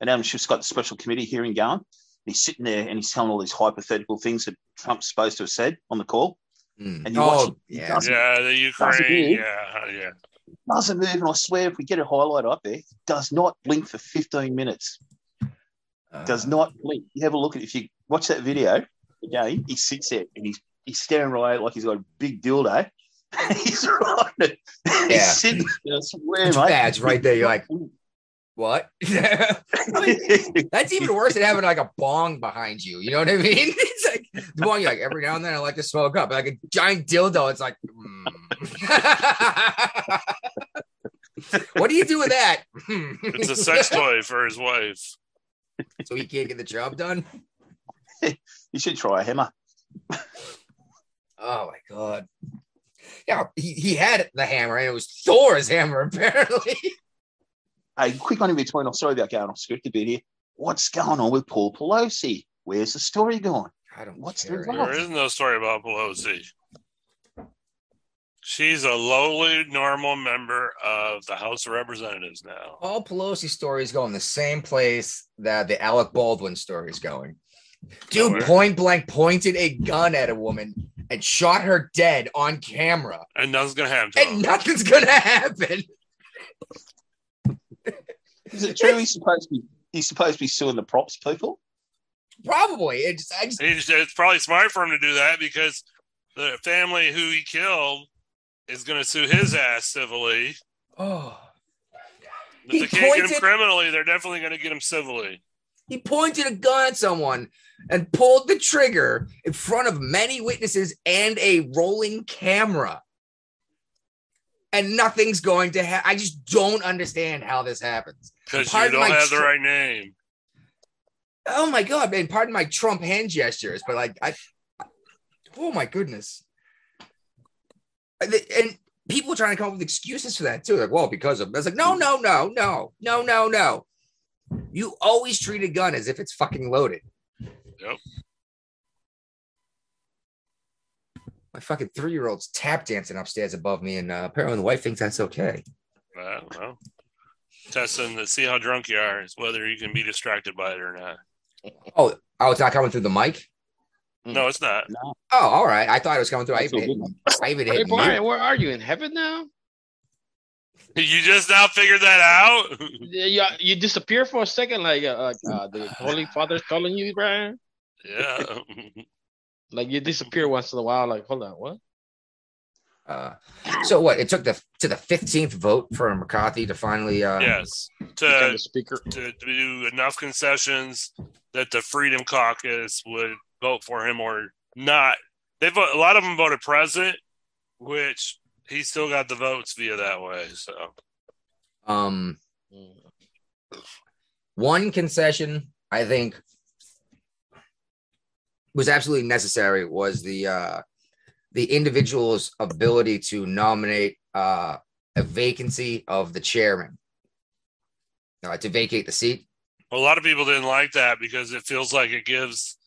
And Adam Schiff's got the special committee hearing going. He's sitting there and he's telling all these hypothetical things that Trump's supposed to have said on the call. Mm. And you watch Oh, it, it yeah. doesn't- Yeah, the Ukraine. Yeah, yeah. doesn't move. And I swear, if we get a highlight up there, it does not blink for 15 minutes. Uh, Does not blink. You have a look at if you watch that video again, he sits there and he's he's staring right like he's got a big dildo. he's right. He's Yeah. sitting there, I swear, It's mate. bad. It's right there. You're like, what? That's even worse than having like a bong behind you. You know what I mean? It's like the bong. You're like every now and then I like to smoke up. Like a giant dildo. It's like, mm. what do you do with that? It's a sex toy for his wife. so he can't get the job done. You should try a hammer. Oh my god. Yeah, he, he had the hammer, and it was Thor's hammer, apparently. Hey, quick on in between. I'm sorry about going off script a bit here. What's going on with Paul Pelosi? Where's the story going? I don't What's care. the There is no story about Pelosi. She's a lowly, normal member of the House of Representatives now. All Pelosi stories go in the same place that the Alec Baldwin story is going. Dude Nowhere. point blank pointed a gun at a woman and shot her dead on camera, And nothing's going to happen to and him. nothing's gonna happen. Is it true he's supposed to be he's supposed to be suing the props people? Probably. It just, I just, He's, it's probably smart for him to do that because the family who he killed is going to sue his ass civilly. oh. If He they can't get him criminally, they're definitely going to get him civilly. He pointed a gun at someone and pulled the trigger in front of many witnesses and a rolling camera. And nothing's going to happen. I just don't understand how this happens. Because you don't have the right name. Oh my god, man! Pardon my Trump hand gestures, but like, I, oh my goodness, and people are trying to come up with excuses for that too. Like, well, because of. I was like, no, no, no, no, no, no, no. You always treat a gun as if it's fucking loaded. Yep. My fucking three year old's tap dancing upstairs above me, and uh, apparently the wife thinks that's okay. I don't. Testing to see how drunk you are is whether you can be distracted by it or not. Oh, oh, it's not coming through the mic. No, it's not. No, Oh, all right. I thought it was coming through. I that's all even hit, I even Hey, Brian, where are you in heaven now? You just now figured that out? Yeah, you, you disappear for a second, like uh, uh, uh, the Holy Father's calling you, Brian. yeah. Like you disappear once in a while. Like, hold on, what? Uh, so what? It took the to the fifteenth vote for McCarthy to finally. Uh, yes. To, speaker. to do enough concessions that the Freedom Caucus would vote for him or not. They vote, a lot of them voted present, which he still got the votes via that way. So Um, one concession I think was absolutely necessary was the uh, the individual's ability to nominate uh, a vacancy of the chairman uh, to vacate the seat. A lot of people didn't like that because it feels like it gives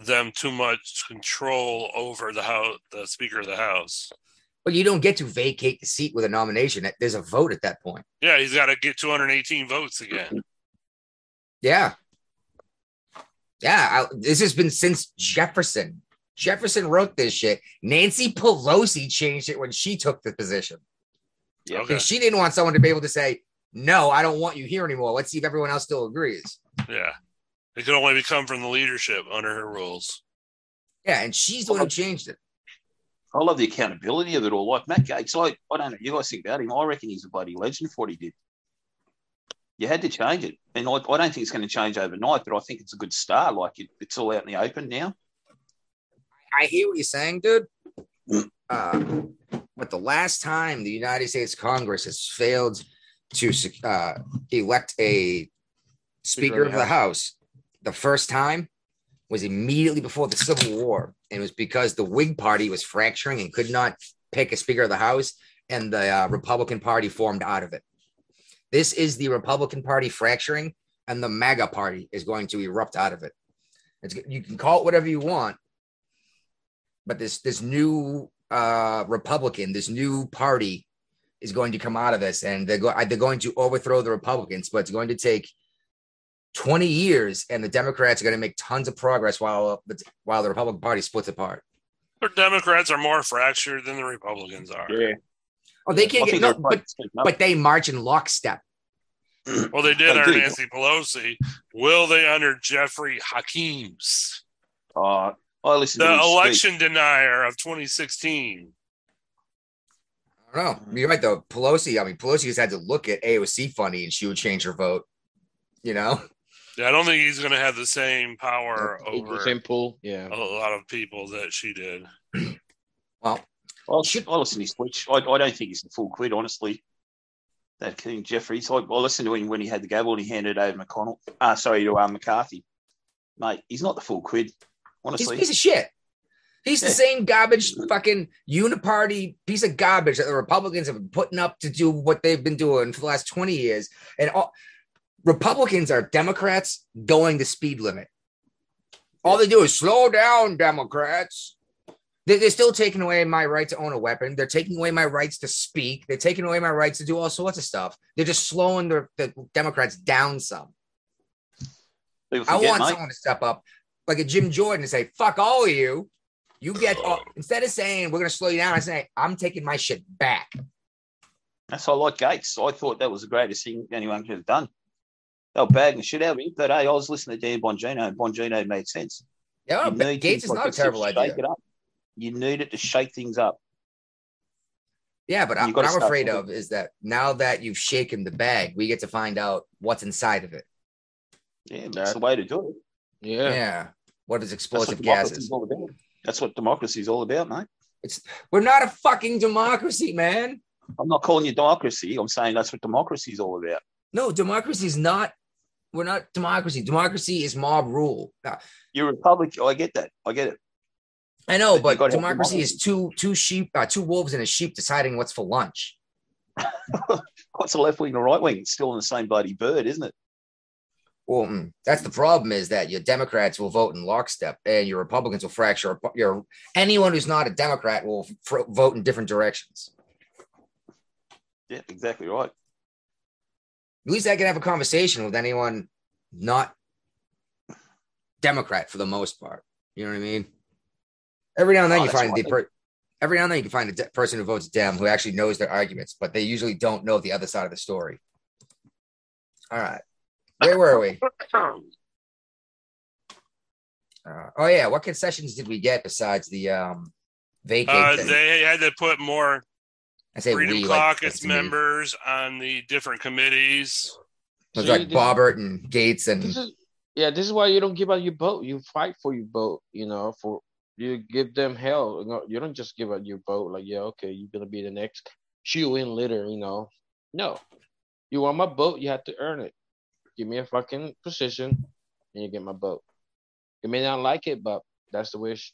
them too much control over the house, the Speaker of the House. But you don't get to vacate the seat with a nomination. There's a vote at that point. Yeah, he's got to get 218 votes again. Yeah. Yeah. I, this has been since Jefferson. Jefferson wrote this shit. Nancy Pelosi changed it when she took the position. Yeah. Okay. She didn't want someone to be able to say, no, I don't want you here anymore. Let's see if everyone else still agrees. Yeah. It could only come from the leadership under her rules. Yeah. And she's the one who changed it. I love the accountability of it all. Like Matt Gaetz, like I don't know, you guys think about him. I reckon he's a bloody legend for what he did. You had to change it, and I, I don't think it's going to change overnight, but I think it's a good start. Like it, it's all out in the open now. I hear what you're saying, dude. Uh, but the last time the United States Congress has failed to uh, elect a Speaker of the House, the first time was immediately before the Civil War. And it was because the Whig Party was fracturing and could not pick a Speaker of the House, and the uh, Republican Party formed out of it. This is the Republican Party fracturing, and the MAGA Party is going to erupt out of it. It's, you can call it whatever you want, but this this new uh, Republican, this new party, is going to come out of this, and they're go- they're going to overthrow the Republicans. But it's going to take twenty years, and the Democrats are going to make tons of progress while the while the Republican Party splits apart. The Democrats are more fractured than the Republicans are. Oh, they I can't get no, but but they march in lockstep. Well, they did They under. Nancy Pelosi. Will they under Jeffrey Hakeem's, Uh, I listened the to his speech. election denier of 2016? I don't know. You're right though. Pelosi. I mean, Pelosi just had to look at AOC funny, and she would change her vote. You know. Yeah, I don't think he's going to have the same power The over same pool. Yeah. a lot of people that she did. Well, I, should, I listened to his speech. I, I don't think he's the full quid, honestly. That King Jeffries. I, I listened to him when he had the gavel and he handed it over to McConnell. Uh, sorry, to uh, McCarthy. Mate, he's not the full quid, Honestly, he's a honestly. piece of shit. He's the same garbage, fucking uniparty piece of garbage that the Republicans have been putting up to do what they've been doing for the last 20 years. And all Republicans are Democrats going the speed limit. All they do is slow down, Democrats. They- They're still taking away my right to own a weapon. They're taking away my rights to speak. They're taking away my rights to do all sorts of stuff. They're just slowing the, the Democrats down some. I want mate. someone to step up, like a Jim Jordan, and say, "Fuck all of you." You get all, instead of saying we're going to slow you down, I say I'm taking my shit back. That's why I like Gaetz. I thought that was the greatest thing anyone could have done. Oh, they were bagging shit out of him. But hey, eh? I was listening to Dan Bongino, and Bongino made sense. Yeah, You but need Gaetz is like not a this to terrible shake idea. It up. You need it to shake things up. Yeah, but I, what I'm afraid of is that now that you've shaken the bag, we get to find out what's inside of it. Yeah, that's the way to do it. Yeah. Yeah, what is That's what explosive democracy gases? all about. That's what democracy is all about, mate. It's we're not a fucking democracy, man. I'm not calling you democracy. I'm saying that's what democracy is all about. No, democracy is not. We're not democracy. Democracy is mob rule. You're a republic. I get that. I get it. I know, But but democracy is two two sheep, uh, two wolves and a sheep deciding what's for lunch. What's the left wing and the right wing? It's still in the same bloody bird, isn't it? Well, mm, that's the problem is that your Democrats will vote in lockstep and your Republicans will fracture. Your anyone who's not a Democrat will fr- vote in different directions. Yeah, exactly right. At least I can have a conversation with anyone not Democrat for the most part. You know what I mean? Every now and then Oh, you find the per- every now and then you can find a de- person who votes Dem who actually knows their arguments, but they usually don't know the other side of the story. All right, where were we? Uh, oh yeah, what concessions did we get besides the um vacate? Uh, they had to put more I say Freedom we, like, Caucus that's me. members on the different committees. It was See, like this- Boebert and Gaetz and This is yeah. This is why you don't give out your vote. You fight for your vote. You know, for you give them hell. You, know, you don't just give out your vote like yeah, okay, you're gonna be the next shoe in litter. You know, no. You want my vote, you have to earn it. Give me a fucking position, and you get my vote. You may not like it, but that's the wish.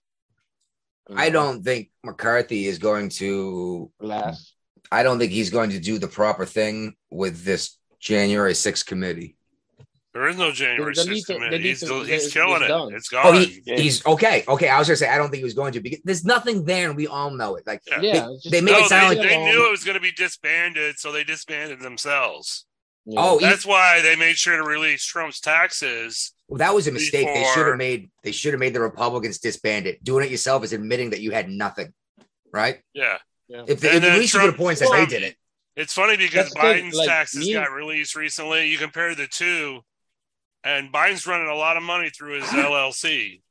You I mm-hmm. don't think McCarthy is going to last. I don't think he's going to do the proper thing with this January 6th committee. There is no January They need 6th to- they committee. He's, to- he's it's- killing it's it. done. It's Oh, gone. he, Yeah. he's okay. Okay, I was gonna say I don't think he was going to because there's nothing there, and we all know it. Like Yeah. Yeah, they, it's just- they make no, it sound they, like they knew it was going to be disbanded, so they disbanded themselves. Oh, yeah. oh, he- That's why they made sure to release Trump's taxes. Well, that was a mistake. They should have made they should have made the Republicans disband it. Doing it yourself is admitting that you had nothing, right? Yeah. If, they, if at least you would have points that they did it. It's funny because That's Biden's like, taxes me- got released recently. You compare the two, and Biden's running a lot of money through his LLC.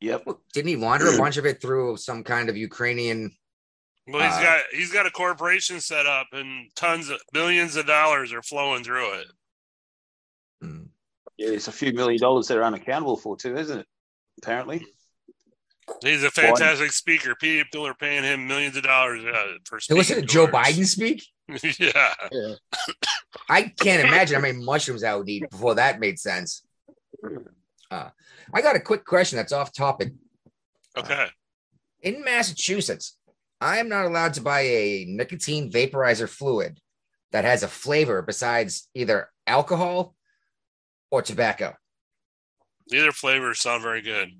Yep. Didn't he launder a bunch of it through some kind of Ukrainian? Well, he's Uh, got he's got a corporation set up, and tons of billions of dollars are flowing through it. Yeah, it's a few million dollars they're unaccountable for too, isn't it? Apparently. He's a fantastic speaker. People are paying him millions of dollars uh, for To speaking. listen to Joe tours. Biden speak, yeah. Yeah. I can't imagine how many mushrooms I would eat before that made sense. Uh, I got a quick question that's off topic. Okay. In Massachusetts, I am not allowed to buy a nicotine vaporizer fluid that has a flavor besides either alcohol or tobacco. Neither flavors sound very good.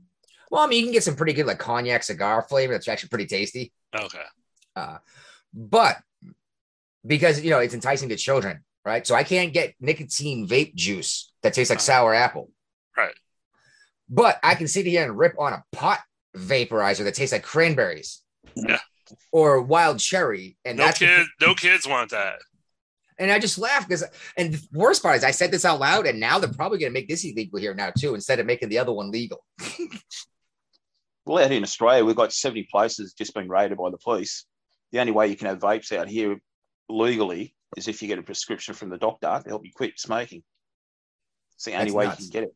Well, I mean, you can get some pretty good like cognac cigar flavor that's actually pretty tasty. Okay. Uh, but because you know it's enticing to children, right? So I can't get nicotine vape juice that tastes like Uh-huh. sour apple. Right. But I can sit here and rip on a pot vaporizer that tastes like cranberries. Yeah. Or wild cherry. And No that's kid, no kids want that. And I just laughed because and the worst part is I said this out loud, and now they're probably gonna make this illegal here now too, instead of making the other one legal. Well, out in Australia, we've got 70 places just been raided by the police. The only way you can have vapes out here legally is if you get a prescription from the doctor to help you quit smoking. It's the only That's way nuts. you can get it.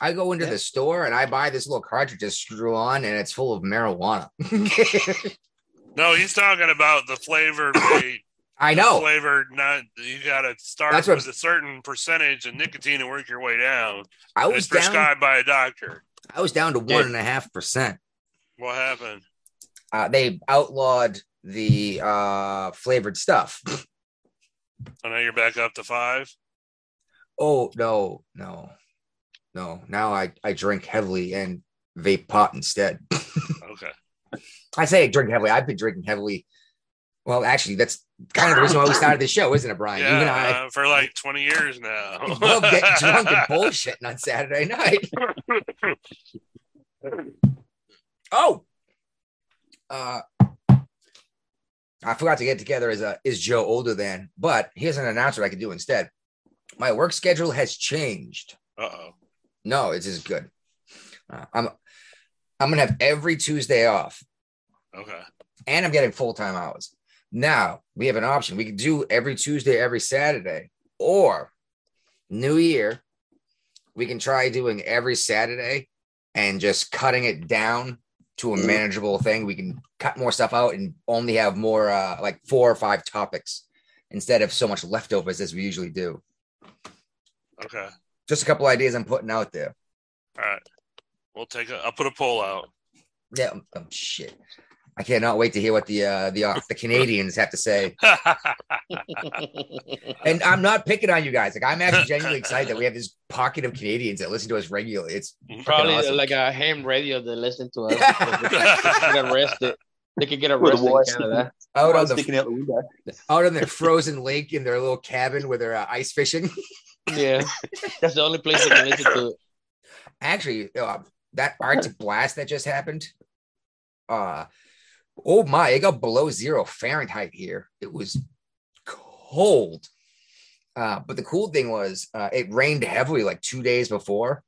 I go into Yeah. the store and I buy this little cartridge to screw on, and it's full of marijuana. No, he's talking about the flavored vape. I know. Flavored, not you got to start That's with a certain percentage of nicotine and work your way down. I was down. prescribed by a doctor. I was down to one and a half percent. What happened? Uh, they outlawed the uh, flavored stuff. So now you're back up to five. Oh no, no, no! Now I I drink heavily and vape pot instead. Okay. I say drink heavily. I've been drinking heavily. Well, actually, that's kind of the reason why we started the show, isn't it, Brian? Yeah, You and I uh, for like 20 years now. we love getting drunk and bullshitting on Saturday night. Oh, uh, I forgot to get together as a is Joe older than, but here's an announcement I could do instead. My work schedule has changed. Uh oh. No, it's as good. Uh, I'm I'm gonna have every Tuesday off, Okay. and I'm getting full time hours. Now we have an option. We can do every Tuesday, every Saturday, or New Year. We can try doing every Saturday and just cutting it down to a manageable thing. We can cut more stuff out and only have more uh, like four or five topics instead of so much leftovers as we usually do. Okay. Just a couple ideas I'm putting out there. All right. We'll take a. I'll put a poll out. Yeah, um, um, shit. I cannot wait to hear what the uh, the uh, the Canadians have to say. And I'm not picking on you guys. Like I'm actually genuinely excited that we have this pocket of Canadians that listen to us regularly. It's Probably awesome. like a ham radio that listen to us. they could get arrested. They could get arrested in Canada. out on the out the out on their frozen lake in their little cabin where they're uh, ice fishing. Yeah, that's the only place they can listen to. it. Actually, uh, that Arctic blast that just happened. Uh oh my! It got below zero Fahrenheit here. It was cold. Uh, but the cool thing was uh, it rained heavily like two days before.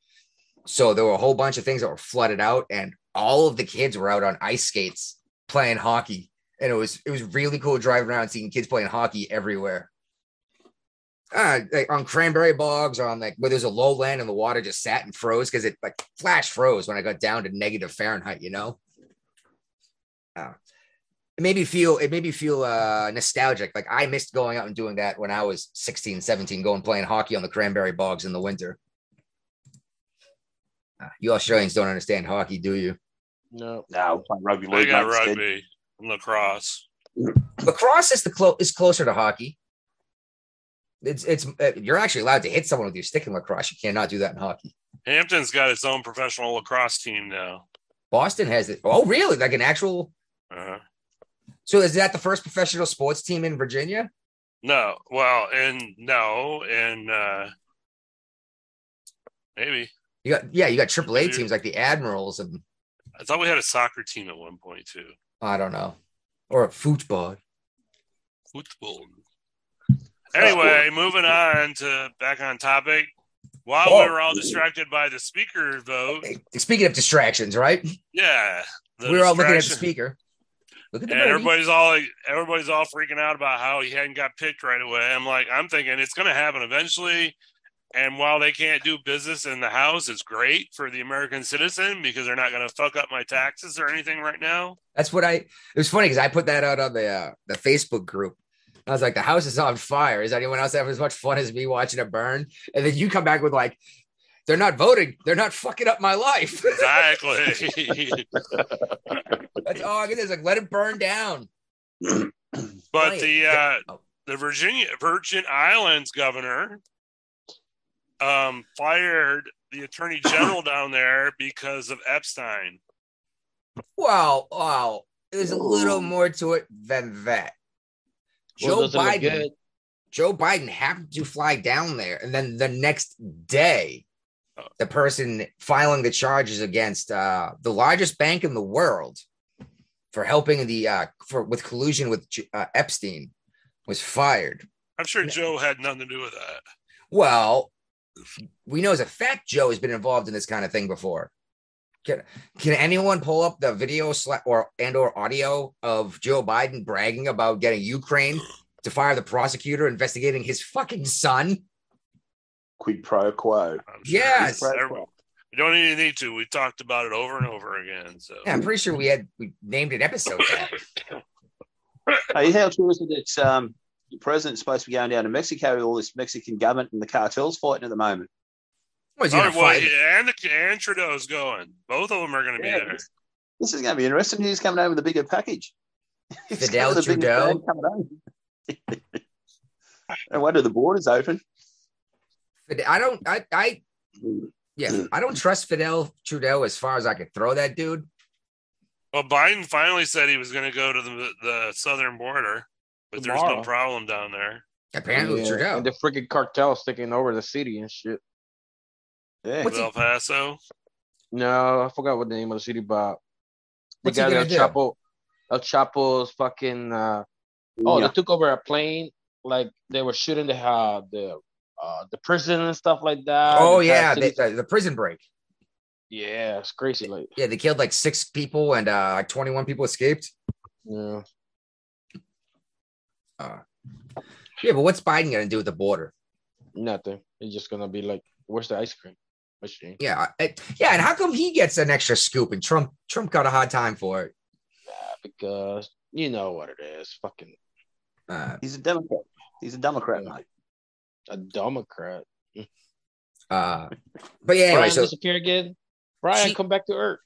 So there were a whole bunch of things that were flooded out, and all of the kids were out on ice skates playing hockey. And it was it was really cool driving around seeing kids playing hockey everywhere. Uh, like on cranberry bogs or on like where there's a low land and the water just sat and froze because it like flash froze when I got down to negative Fahrenheit, you know. Uh, it made me feel it made me feel uh nostalgic. Like I missed going out and doing that when I was 16, 17, going playing hockey on the cranberry bogs in the winter. Uh, you Australians don't understand hockey, do you? No, No, we're playing rugby I league. got mate, instead. rugby and lacrosse. lacrosse is the clo- is closer to hockey. It's it's uh, you're actually allowed to hit someone with your stick in lacrosse. You cannot do that in hockey. Hampton's got its own professional lacrosse team now. Boston has it. Oh, really? Like an actual. Uh, So is that the first professional sports team in Virginia? no, well, and no, and uh, maybe You got yeah, you got AAA Dude. teams like the Admirals and I thought we had a soccer team at one point too. I don't know, or a football. Football. Anyway, moving on to back on topic. While Oh. we were all distracted by the speaker vote, Speaking of distractions, right? yeah, we were all looking at the speaker. Look at the and birdie. everybody's all like, everybody's all freaking out about how he hadn't got picked right away. I'm like, I'm thinking it's going to happen eventually. And while they can't do business in the house, it's great for the American citizen because they're not going to fuck up my taxes or anything right now. That's what I. It was funny because I put that out on the uh, the Facebook group. I was like, "The house is on fire. Is anyone else having as much fun as me watching it burn?" And then you come back with like, "They're not voting. They're not fucking up my life." Exactly. That's all I can do is like, let it burn down. but Right. the uh, Oh. the Virginia Virgin Islands governor um, fired the attorney general down there because of Epstein. Wow, wow. There's a little more to it than that. Well, Joe does Biden. Joe Biden happened to fly down there, and then the next day, the person filing the charges against uh, the largest bank in the world for helping the uh, for with collusion with uh, Epstein was fired. I'm sure Joe had nothing to do with that. Well, we know as a fact Joe has been involved in this kind of thing before. Can, can anyone pull up the video sla- or and or audio of Joe Biden bragging about getting Ukraine to fire the prosecutor investigating his fucking son? Quid pro quo. I'm sure Yes. We don't even need to. We talked about it over and over again. So Yeah, I'm pretty sure we had we named an episode that. Hey, how true is it that um, the president's supposed to be going down to Mexico with all this Mexican government and the cartels fighting at the moment? Was he Oh, gonna well, fight? and the and Trudeau's going. Both of them are going to be there. this, this is going to be interesting. Who's coming over with a bigger package? Who's Fidel the biggest Trudeau? bag coming home? no wonder the border's open. Fide- I don't. I. I. Yeah, I don't trust Fidel Trudeau as far as I could throw that dude. Well, Biden finally said he was going to go to the the southern border, but there's no problem down there. Apparently, Yeah, Trudeau. And the freaking cartel's sticking over the city and shit. Yeah. What's El Paso. No, I forgot what the name of the city, but the What's he guy gonna El do? Chapo, El Chapo's fucking. Uh, oh, Yeah. they took over a plane. Like they were shooting the uh, the uh, the prison and stuff like that. oh The yeah, they, the, the prison break. yeah, it's crazy. Like, Yeah, they killed like six people and uh like 21 people escaped. yeah, Uh, yeah, but what's Biden gonna do with the border? nothing. He's just gonna be like, where's the ice cream machine? Yeah, I- yeah, and how come he gets an extra scoop and Trump Trump got a hard time for it? Yeah, because you know what it is. Fucking Uh, He's a Democrat. He's a Democrat, mate. A Democrat. uh, but yeah, anyway, Brian so disappear again. Brian, She- come back to Earth.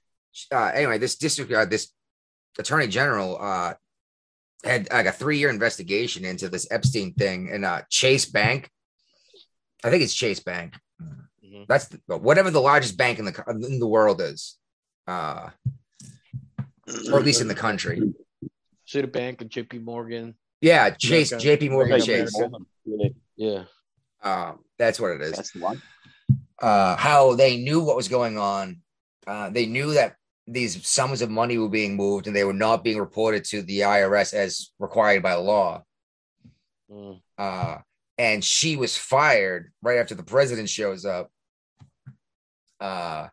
uh, anyway, this district, uh, this attorney general, uh, had like a three year investigation into this Epstein thing and uh, Chase Bank. I think it's Chase Bank. Mhm. That's the, whatever the largest bank in the in the world is, uh, or at least in the country. Citibank and JP Morgan. Yeah, Chase, J.P. Morgan Chase. Yeah. Um, that's what it is. that's one. uh, how they knew what was going on. Uh, they knew that these sums of money were being moved and they were not being reported to the IRS as required by law. Mm. Uh, and she was fired right after the president shows up. Uh,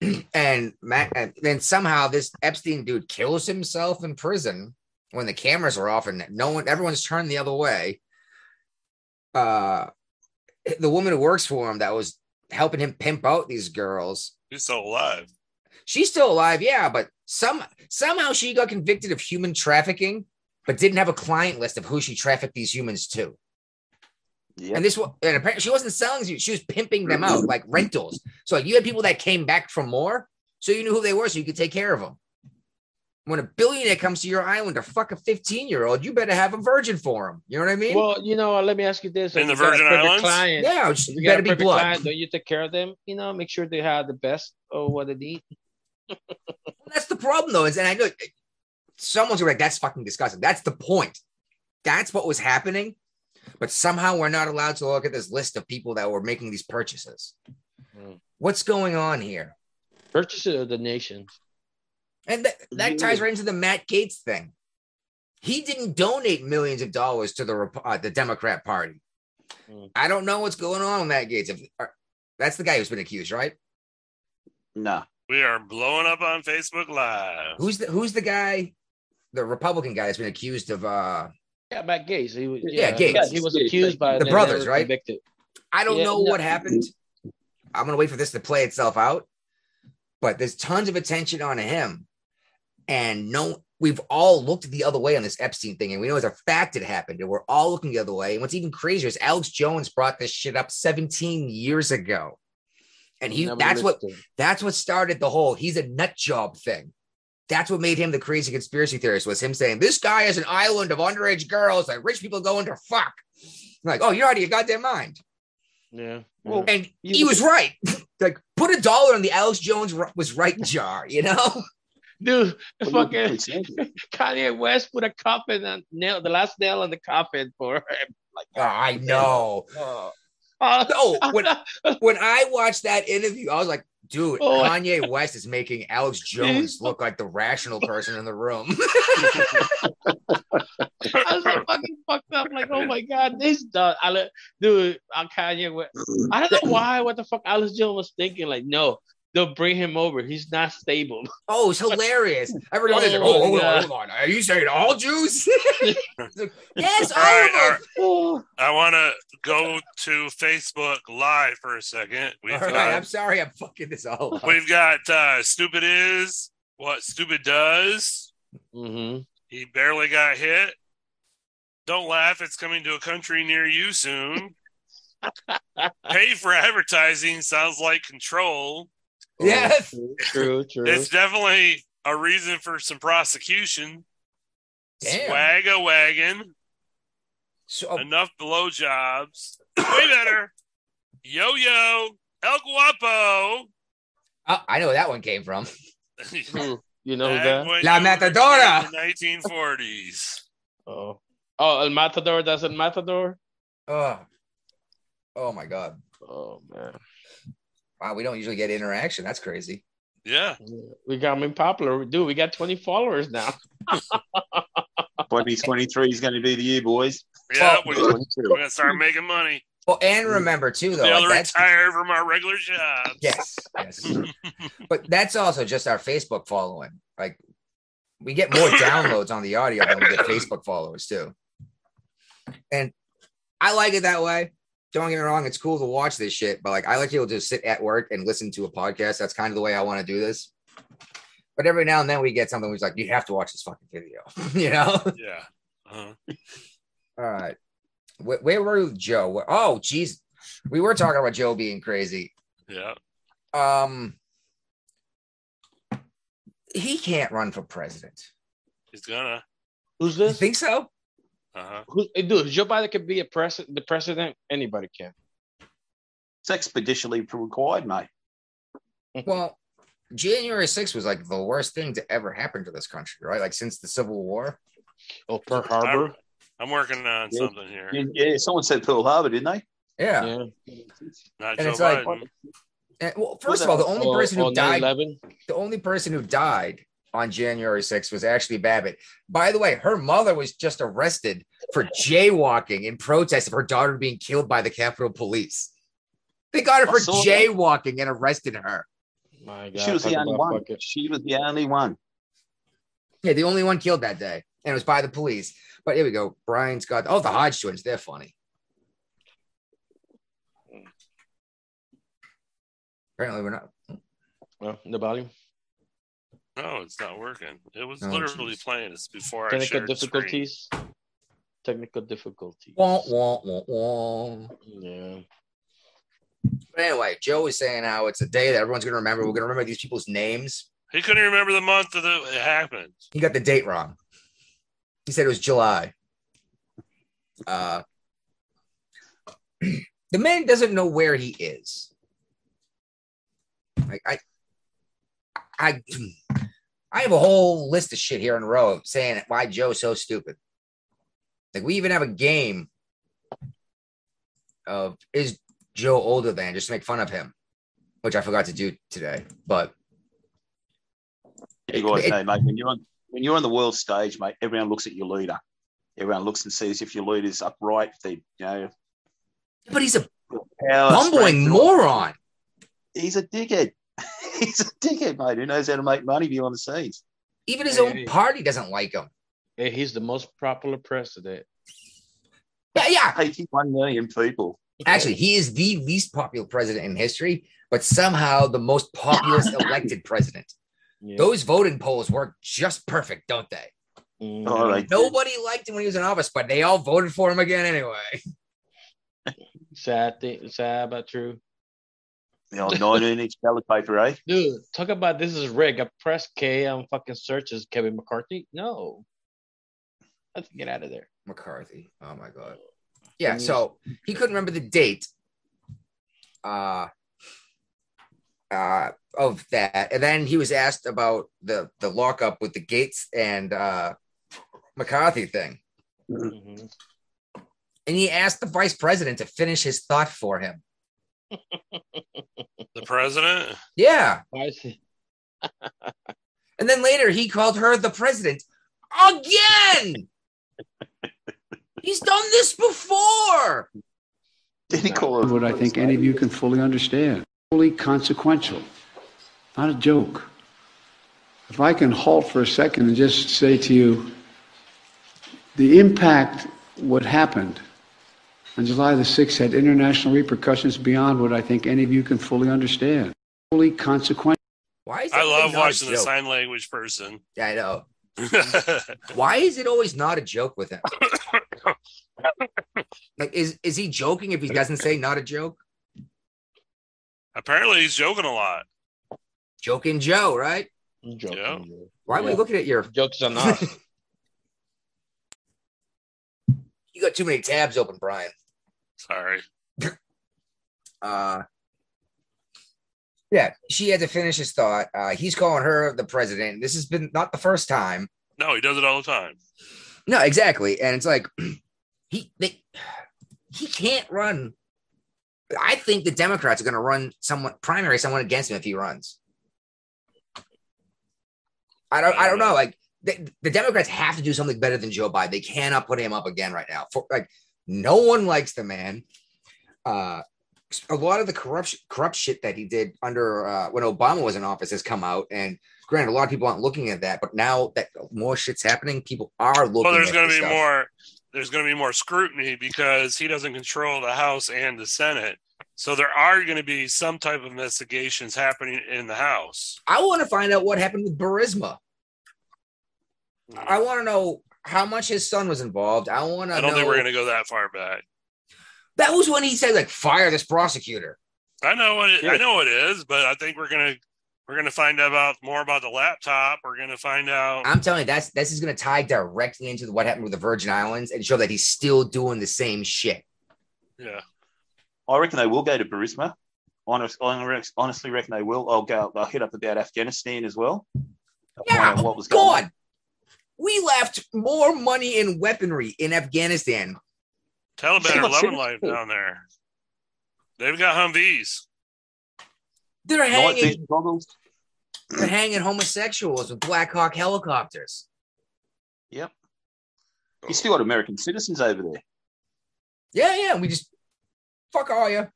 and Matt, and then somehow this Epstein dude kills himself in prison when the cameras are off and no one, everyone's turned the other way. Uh, the woman who works for him that was helping him pimp out these girls. She's still alive. She's still alive, yeah, but some somehow she got convicted of human trafficking, but didn't have a client list of who she trafficked these humans to. Yeah. And this was and apparently she wasn't selling you, she was pimping them out like rentals. So like you had people that came back for more, so you knew who they were, so you could take care of them. When a billionaire comes to your island to fuck a 15 year old, you better have a virgin for him. You know what I mean? Well, you know, let me ask you this: In the you got a Virgin Islands? client, yeah, it's if you got better be perfect blood. client, don't you take care of them? You know, make sure they have the best of what they need. That's the problem, though. Is and I know someone's like, "That's fucking disgusting." That's the point. That's what was happening, but somehow we're not allowed to look at this list of people that were making these purchases. Mm. What's going on here? Purchases of the nation. And that, that ties right into the Matt Gaetz thing. He didn't donate millions of dollars to the uh, the Democrat Party. Mm. I don't know what's going on with Matt Gaetz. If, uh, that's the guy who's been accused, right? No. We are blowing up on Facebook Live. Who's the Who's the guy? The Republican guy that's been accused of. uh Yeah, Matt Gaetz. He was, Yeah, Gaetz. He was accused by The brothers, right? Convicted. I don't Yeah, know no. what happened. I'm gonna wait for this to play itself out. But there's tons of attention on him, and no, we've all looked the other way on this Epstein thing, and we know as a fact it happened, and we're all looking the other way. And what's even crazier is Alex Jones brought this shit up 17 years ago, and he Never that's what listened. that's what started the whole he's a nut job thing. That's what made him the crazy conspiracy theorist was him saying this guy has an island of underage girls that rich people go into fuck. Like, oh, you're out of your goddamn mind. Yeah. Well, And he was right. like, put a dollar in the Alex Jones was right jar, you know? Dude, Well, fucking. Kanye West put a coffin on nail the last nail on the coffin for him. Oh, I know. Oh, No, when, when I watched that interview, I was like, dude, Oh. Kanye West is making Alex Jones look like the rational person in the room. I was so fucking fucked up. Like, oh my god, this done. I dude, I'm Kanye West. I don't know why. What the fuck, Alex Jones was thinking? Like, no, they'll bring him over. He's not stable. oh, it's hilarious. Everyone was like, Oh, hold yeah. on, hold on. Are you saying all Jews? Yes, all All right, of them. all right. I want to go to Facebook Live for a second. We've All right, got, I'm sorry, I'm fucking this all up. we've got uh, Stupid Is, What Stupid Does. mhm. He barely got hit. Don't laugh, it's coming to a country near you soon. Pay for advertising sounds like control. Yes. Oh, True, true. It's definitely a reason for some prosecution. Damn. Swag a wagon. So, uh, Enough blowjobs. Way better. Yo yo. El Guapo. oh, I know where that one came from. Hmm. You know who that? La Matadora. the 1940s. Oh, oh, El Matador. That's El Matador. Oh, oh my god! Oh man, Wow, we don't usually get interaction. That's crazy. Yeah. we got me popular. Dude, we got 20 followers now. 2023 is going to be the year, boys. Yeah, Well, we, we're going to start making money. Well, and remember too, though, Be able like that's retire from our regular jobs. yes, yes. but that's also just our Facebook following. Like, we get more downloads on the audio than we get Facebook followers too. And I like it that way. Don't get me wrong; it's cool to watch this shit, but like, I like to be able to sit at work and listen to a podcast. That's kind of the way I want to do this. But every now and then we get something who's like, you have to watch this fucking video, you know? Yeah. Uh-huh. All right. Where, where were you, Joe? Where- oh, geez. We were talking about Joe being crazy. Yeah. Um, he can't run for president. He's gonna. Who's You this? think so? Uh-huh. Who, hey, dude, Joe Biden could be a president. The president, anybody can. It's expeditionally required, mate. Well, January 6th was like the worst thing to ever happen to this country, right? Like since the Civil War. Oh, Pearl Harbor. I'm working on Yeah. something here. Yeah, yeah, someone said Pearl Harbor, didn't they? Yeah. Yeah. Not And Joe it's like- And, well, first of all, the only person who died, 9/11? the only person who died on January 6th was Ashli Babbitt. By the way, her mother was just arrested for jaywalking in protest of her daughter being killed by the Capitol Police. They got her for saw that. jaywalking and arrested her. My God, she was the only one. fucking- She was the only one. Yeah, the only one killed that day, and it was by the police. But here we go. Brian's got oh the Hodge twins. They're funny. Apparently, we're not. Oh, the volume. No, it's not working. It was Oh, literally jeez. playing this before I Technical shared the screen. difficulties. Technical difficulties. Wah, wah, wah, wah. Yeah. But anyway, Joe was saying how it's a day that everyone's going to remember. We're going to remember these people's names He couldn't remember the month that it happened. He got the date wrong. He said it was July. Uh, the man doesn't know where he is. Like I, I, I have a whole list of shit here in a row saying why Joe's so stupid. Like we even have a game of is Joe older than just to make fun of him, which I forgot to do today. But You it- know, mate, when you're on when you're on the world stage, mate, everyone looks at your leader. Everyone looks and sees if your leader's upright, if they, you know, but he's a bumbling moron. He's a dickhead. He's a dickhead, mate, who knows how to make money behind the scenes. Even his Hey, own party doesn't like him. Hey, he's the most popular president. Yeah, yeah. 81 million people. Actually, he is the least popular president in history, but somehow the most populous elected president. Yeah. Those voting polls work just perfect, don't they? Mhm. Oh, they- Nobody liked him when he was in office, but they all voted for him again anyway. Sad thing, sad but true. You know, 19 inch ballot paper, eh? Dude, talk about this is rig. I press K on fucking searches Kevin McCarthy. No. Let's get out of there. McCarthy. Oh my god. Yeah, so he couldn't remember the date uh uh of that. And then he was asked about the the lockup with the Gaetz and uh McCarthy thing. Mhm. And he asked the vice president to finish his thought for him. The president. Yeah. Why is he? And then later he called her the president again. He's done this before. Did he call it? What I think any of you can fully understand. Fully consequential, not a joke. If I can halt for a second and just say to you, the impact what happened on July the 6th had international repercussions beyond what I think any of you can fully understand. Fully consequential. Why is I love watching the sign language person. Yeah, I know. Why is it always not a joke with him? like, is is he joking if he doesn't say not a joke? Apparently, he's joking a lot. Joking Joe, right? I'm joking. Yeah. dude. Why are we looking at your? Jokes on us. You got too many tabs open, Brian. Sorry. Uh, yeah, she had to finish his thought. Uh, he's calling her the president. This has been not the first time. No, he does it all the time. No, exactly, and it's like he they, he can't run. I think the Democrats are going to run someone primary someone against him if he runs. I don't. I don't know. Like the, the Democrats have to do something better than Joe Biden. They cannot put him up again right now. For like, no one likes the man. Uh, a lot of the corruption, corrupt shit that he did under uh, when Obama was in office has come out, and granted, a lot of people aren't looking at that. But now that more shit's happening, people are looking. Well, there's going to be stuff. more. There's going to be more scrutiny because he doesn't control the House and the Senate. So there are going to be some type of investigations happening in the House. I want to find out what happened with Burisma. I want to know how much his son was involved. I want to. I don't know, think we're going to go that far back. That was when he said like fire this prosecutor. I know what it, Yeah. I know what it is, but I think we're gonna we're gonna find out about more about the laptop. We're gonna find out. I'm telling you, that's this is going to tie directly into what happened with the Virgin Islands and show that he's still doing the same shit. yeah, I reckon they will go to Burisma. Honest, honestly reckon they will. I'll go. I'll hit up about Afghanistan as well. Yeah, what was going. God, we left more money in weaponry in Afghanistan. Taliban See are what's loving life down there. They've got Humvees. They're hanging, they're hanging homosexuals with Black Hawk helicopters. Yep. You oh. still got American citizens over there. Yeah, yeah. We just fuck all you.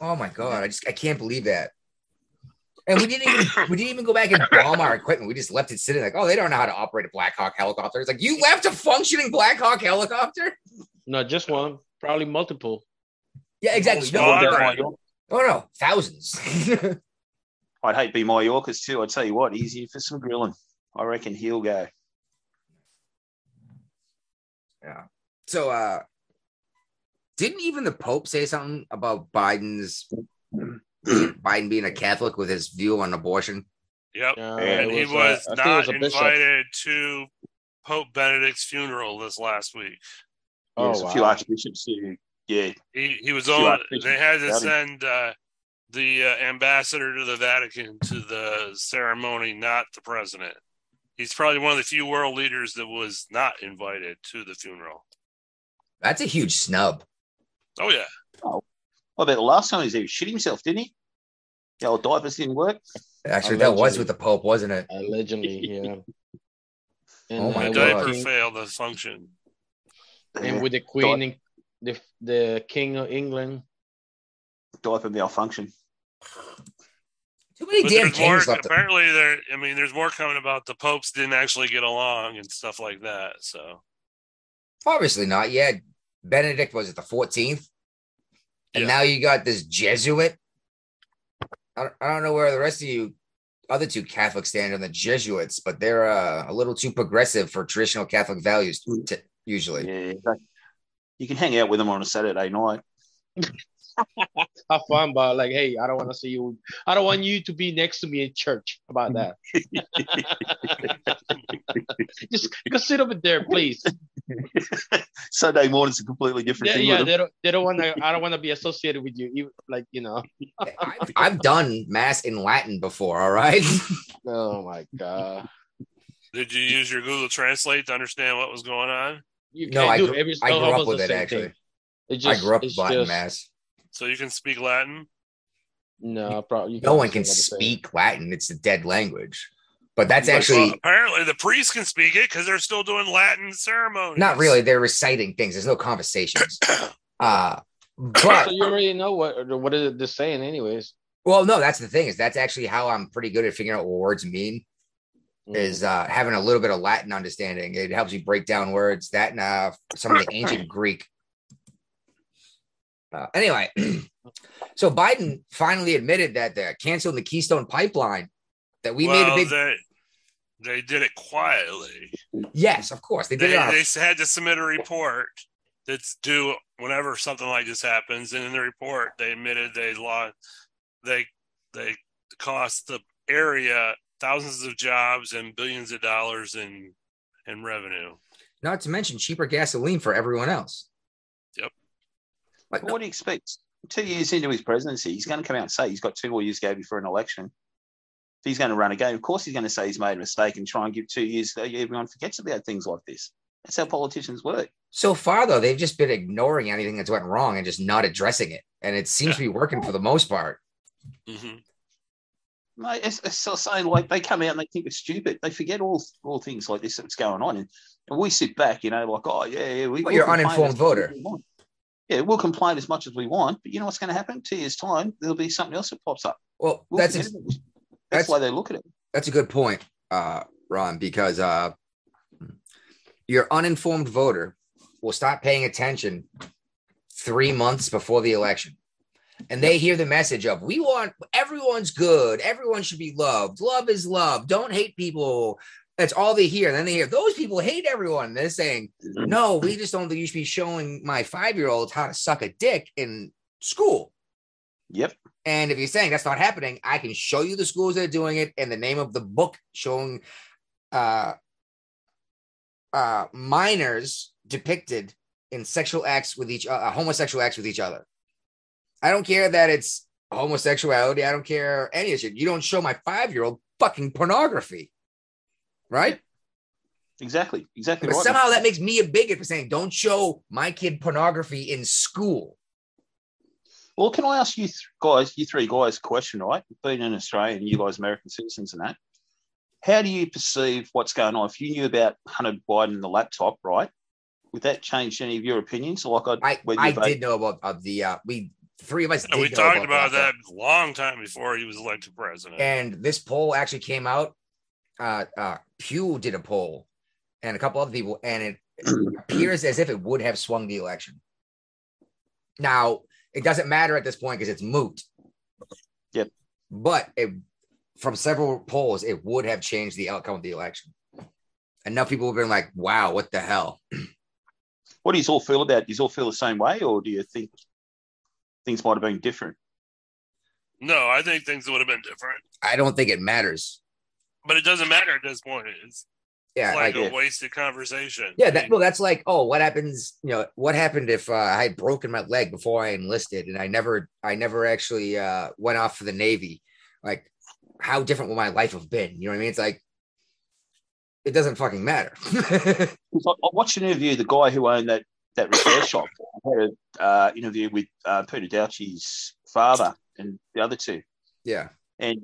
Oh my god, I just I can't believe that. And we didn't even we didn't even go back and bomb our equipment. We just left it sitting like, oh, they don't know how to operate a Black Hawk helicopter. It's like you left a functioning Black Hawk helicopter? Not just one, probably multiple. Yeah, exactly. No, Squad, no, right. no, no, thousands. I'd hate to be my Yorkers too. I'd tell you what, easier for some grilling. I reckon he'll go. Yeah. So uh didn't even the Pope say something about Biden's Biden being a Catholic with his view on abortion? Yep. Uh, and it he uh, was I think it not was invited to Pope Benedict's funeral this last week. Oh, There's a few wow. archbishops yeah, He he was on. They had to send uh, the uh, ambassador to the Vatican to the ceremony, not the president. He's probably one of the few world leaders that was not invited to the funeral. That's a huge snub. Oh yeah, Well, about the last time he was there, he shit himself, didn't he? The old diapers didn't work. Actually, that was with the Pope, wasn't it? Allegedly, yeah. And, Oh my the God. diaper with the king- failed to function. and with the Queen, and the the King of England. diaper malfunction. Too many But damn there's more. kings left. Apparently, there. I mean, there's more coming about the popes didn't actually get along and stuff like that. So Obviously not. Yeah, Benedict was it the 14th, and Yeah. now you got this Jesuit. I don't, I don't know where the rest of you other two Catholics stand on the Jesuits, but they're uh, a little too progressive for traditional Catholic values. t- usually, Yeah, you can hang out with them on a Saturday night. Have fun, but like, hey, I don't want to see you. I don't want you to be next to me in church. About that? Just go sit over there, please. Sunday morning's a completely different Yeah, thing. yeah. They don't. They don't want to. I don't want to be associated with you. You like, you know. I've, I've done mass in Latin before. All right, Oh my god. did you use your Google Translate to understand what was going on? You No, I do grew- every. I grew up with it, actually. thing. It I grew up with Latin just- mass. So you can speak Latin. No, probably. No one can speak Latin; it's a dead language. But that's Well, actually Well, apparently, the priests can speak it because they're still doing Latin ceremonies. not really. They're reciting things. There's no conversations. Uh, but So you already know what what is it they're saying, anyways. Well, no, that's the thing is that's actually how I'm pretty good at figuring out what words mean Mm. is uh, having a little bit of Latin understanding. It helps you break down words that and uh, some of the ancient Greek. Uh, anyway, so Biden finally admitted that they're canceling the Keystone Pipeline. That we well, made a big They, they did it quietly. yes, of course they did They, it. They had to submit a report that's due whenever something like this happens. And in the report, they admitted they lost, they they cost the area thousands of jobs and billions of dollars in in revenue. not to mention cheaper gasoline for everyone else. Yep. Like, What do you expect? Two years into his presidency, he's going to come out and say he's got two more years to go before an election. If he's going to run again, of course he's going to say he's made a mistake and try and give two years so everyone forgets about things like this. That's how politicians work. So far, though, they've just been ignoring anything that's went wrong and just not addressing it, and it seems to be working for the most part. hmm Mate, it's, it's so saying like they come out and they think it's stupid. They forget all all things like this that's going on, and, and we sit back, you know, like oh yeah, yeah. We, Well, you're we'll complain uninformed as much voter. Yeah, we'll complain as much as we want, but you know what's going to happen? Two years time, there'll be something else that pops up. Well, We'll that's forget it. That's, that's- why they look at it. that's a good point, uh, Ron, because uh, your uninformed voter will stop paying attention three months before the election. And they hear the message of, we want everyone's good. Everyone should be loved. Love is love. Don't hate people. That's all they hear. And then they hear, those people hate everyone. And they're saying, no, we just don't think you should be showing my five year olds how to suck a dick in school. Yep. And if you're saying that's not happening, I can show you the schools that are doing it and the name of the book showing uh, uh, minors depicted in sexual acts with each uh, homosexual acts with each other. I don't care that it's homosexuality. I don't care any of shit. You don't show my five year old fucking pornography, right? Exactly. Exactly But right. somehow that makes me a bigot for saying don't show my kid pornography in school. Well, can I ask you th- guys, you three guys, a question, right? Being in Australia and you guys American citizens and that, how do you perceive what's going on? If you knew about Hunter Biden and the laptop, right? Would that change any of your opinions? Like I, I whether you I vote- did know about of the uh we three of us And did we know talked about that. that a long time before he was elected president. And this poll actually came out. Uh, uh, Pew did a poll, and a couple other people, and it appears as if it would have swung the election. Now it doesn't matter at this point because it's moot. Yep. But it, from several polls, it would have changed the outcome of the election. Enough people have been like, "Wow, what the hell?" What do you all feel about? Do you all feel the same way, or do you think things might have been different? no, I think things would have been different. I don't think it matters. but it doesn't matter at this point. It's Yeah, like like, a wasted conversation. yeah. That, well, that's like, oh, what happens? You know, what happened if uh, I had broken my leg before I enlisted and I never, I never actually uh, went off for the Navy? Like, how different would my life have been? You know what I mean? It's like, it doesn't fucking matter. It's I watched an interview. The guy who owned that that repair shop I had an uh, interview with uh, Peter Dauchi's father and the other two, yeah, and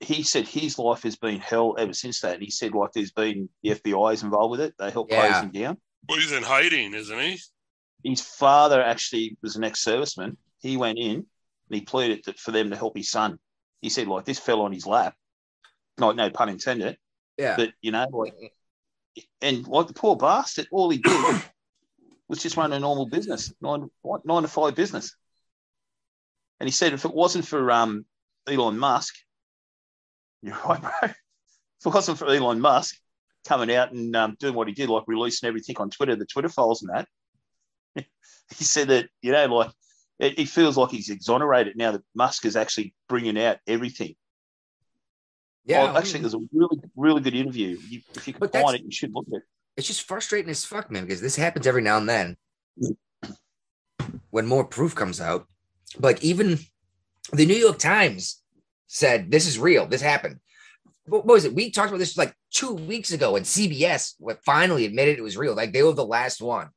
he said his life has been hell ever since that. And he said like there's been the FBI is involved with it. They helped Yeah. close him down. Well, he's in hiding, isn't he? His father actually was an ex-serviceman. He went in and he pleaded that for them to help his son. He said like this fell on his lap. No, no pun intended. yeah. But you know, like, and like the poor bastard, all he did was just run a normal business, nine what, nine to five business. And he said, if it wasn't for um, Elon Musk, you're right, bro. If it wasn't for Elon Musk coming out and um, doing what he did, like releasing everything on Twitter, the Twitter files and that, he said that you know, like it, it feels like he's exonerated now that Musk is actually bringing out everything. yeah. Oh, actually, there's a really, really good interview. You, if you can find it, you should look at it. it's just frustrating as fuck, man, because this happens every now and then when more proof comes out. Like even the New York Times said this is real. This happened. What what was it? We talked about this like two weeks ago, and CBS what finally admitted it was real. Like they were the last one.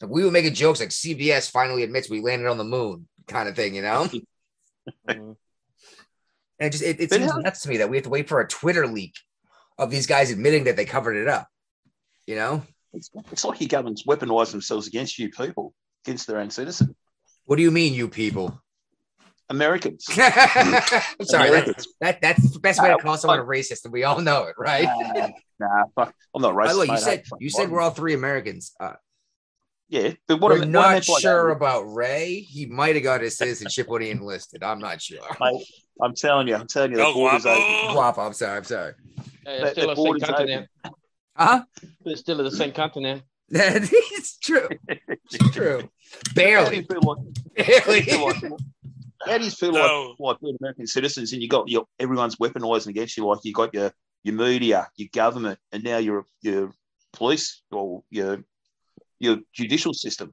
Like we were making jokes like CBS finally admits we landed on the moon, kind of thing, you know. Mhm. And it just it, it But seems how- nuts to me that we have to wait for a Twitter leak of these guys admitting that they covered it up. You know, It's, it's like your governments weaponize themselves against you people, against their own citizens. what do you mean, you people? Americans. I'm sorry, Americans. that that's the best way to call someone a racist, and we all know it, right? Nah, nah, fuck. I'm not By racist. the way, you said Fuck, you said we're all three Americans. Uh, yeah, but what we're I, what I not meant sure that, about Ray. He might have got his citizenship when he enlisted. I'm not sure. mate, I'm telling you, I'm telling you, the El border's open. Guapo. Guapo, I'm sorry. I'm sorry. Hey, That- it's still that the same border's continent. Huh? It's still the same continent. it's true. It's true. How do you Barely. feel like? How do you feel Barely. Like? How do you feel No. like, like being American citizens and you got your everyone's weaponizing against you? Like you got your your media, your government, and now your your police or your your judicial system.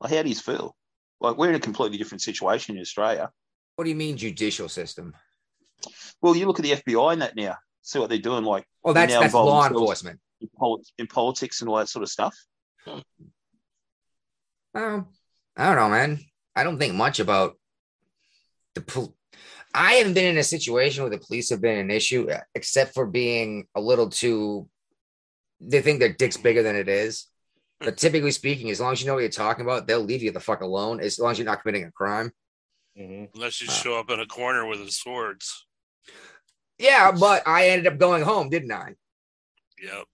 Like, how do you feel? Like we're in a completely different situation in Australia. What do you mean judicial system? Well, you look at the FBI and that now. See what they're doing, like Oh, that's now that's law enforcement. in, poli- in politics and all that sort of stuff. Um, I don't know, man. I don't think much about the. Pol- I haven't been in a situation where the police have been an issue, uh, except for being a little too. They think their dick's bigger than it is. But typically speaking, as long as you know what you're talking about, they'll leave you the fuck alone. As long as you're not committing a crime. Mhm. Unless you Uh. show up in a corner with his swords. Yeah, but I ended up going home, didn't I? Yep.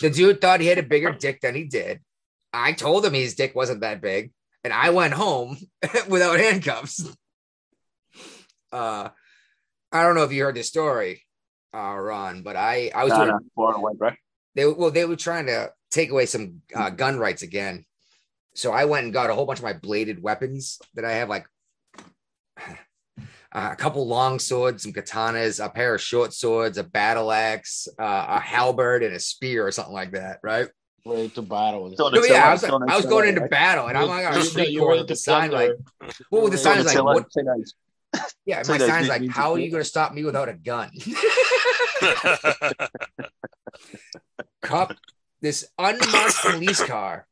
The dude thought he had a bigger dick than he did. I told him his dick wasn't that big, and I went home without handcuffs. Uh, I don't know if you heard the story, uh, Ron, but I I was No, doing, no, away, they well they were trying to take away some uh, gun rights again, so I went and got a whole bunch of my bladed weapons that I have, like a couple long swords, some katanas, a pair of short swords, a battle axe, uh, a halberd, and a spear or something like that, right? Ready to battle. and No, yeah, I was, Donatello, I was going into battle, and I'm like on a You're- you're ready the to sign like, plunder. well, with the sign is like, what? Yeah, my those sign's big like, how are you going to stop me without a gun? Cup, this unmarked police car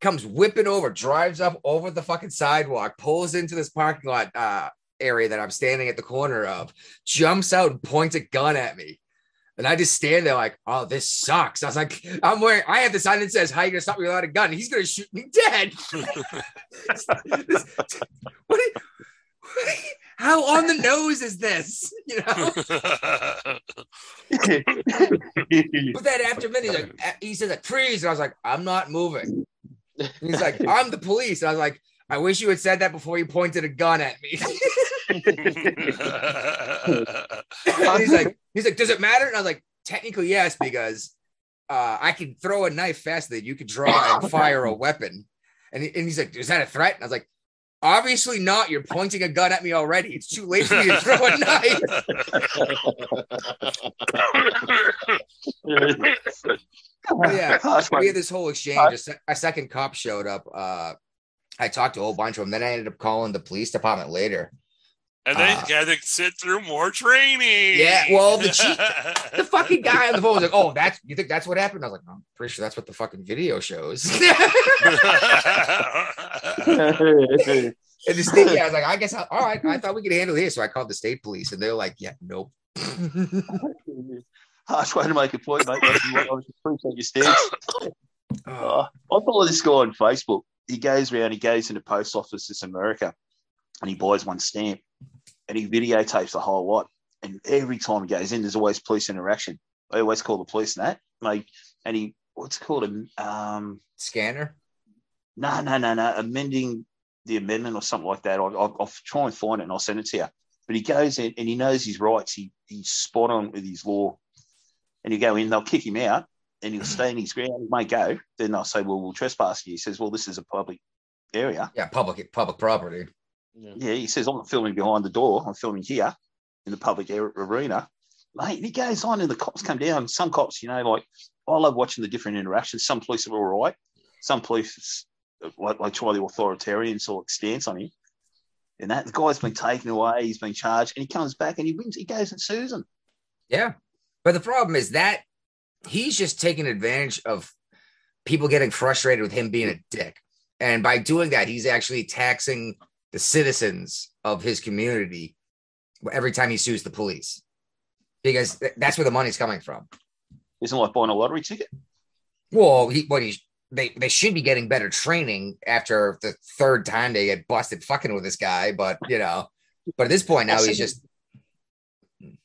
comes whipping over, drives up over the fucking sidewalk, pulls into this parking lot uh, area that I'm standing at the corner of, jumps out and points a gun at me. And I just stand there like, oh, this sucks. I was like, I'm wearing, I have the sign that says, how you gonna stop me without a gun? He's gonna shoot me dead. This- what, you- what you- how on the nose is this? You know? But then after a minute, he's like, he says, like, freeze. And I was like, I'm not moving. And he's like, I'm the police. And I was like, I wish you had said that before you pointed a gun at me. and he's like, he's like, does it matter? And I was like, technically yes, because uh, I can throw a knife faster than you can draw and fire a weapon. And, he- and he's like, is that a threat? And I was like, Obviously not. You're pointing a gun at me already. It's too late for you to throw a knife. yeah. We had this whole exchange. A, se- a second cop showed up. Uh, I talked to a whole bunch of them. Then I ended up calling the police department later. And they Uh, had to sit through more training. Yeah, well, the chief- The fucking guy on the phone was like, "Oh, that's you think that's what happened?" I was like, "I'm pretty sure that's what the fucking video shows." and the state guy was like, "I guess I, all right. I thought we could handle this." So I called the state police, and they're like, "Yeah, nope." was trying to make a point, mate. I appreciate your stance. Oh, Uh, I follow this guy on Facebook. He goes around, he goes into post offices in America and he buys one stamp and he videotapes the whole lot. And every time he goes in, there's always police interaction. I always call the police and that. Like, and he, what's called? A, um, scanner. no, no, no, no, amending the amendment or something like that. I'll, I'll, I'll try and find it and I'll send it to you. But he goes in and he knows his rights. He, he's spot on with his law. And you go in, they'll kick him out and he'll stay in his ground. He may go. Then they'll say, well, we'll trespass you. He says, well, this is a public area. Yeah, public public property. Yeah. Yeah, he says, I'm not filming behind the door. I'm filming here in the public air, arena. Mate, and he goes on and the cops come down. Some cops, you know, like, I love watching the different interactions. Some police are all right. Some police, like, like try the authoritarian sort of stance on him. And that the guy's been taken away, he's been charged, and he comes back and he wins. He goes and sues him. Yeah, but the problem is that he's just taking advantage of people getting frustrated with him being a dick, and by doing that, he's actually taxing the citizens of his community every time he sues the police because th- that's where the money's coming from. Isn't like buying a lottery ticket. Well, he what he they they should be getting better training after the third time they get busted fucking with this guy, but you know, but at this point now he's just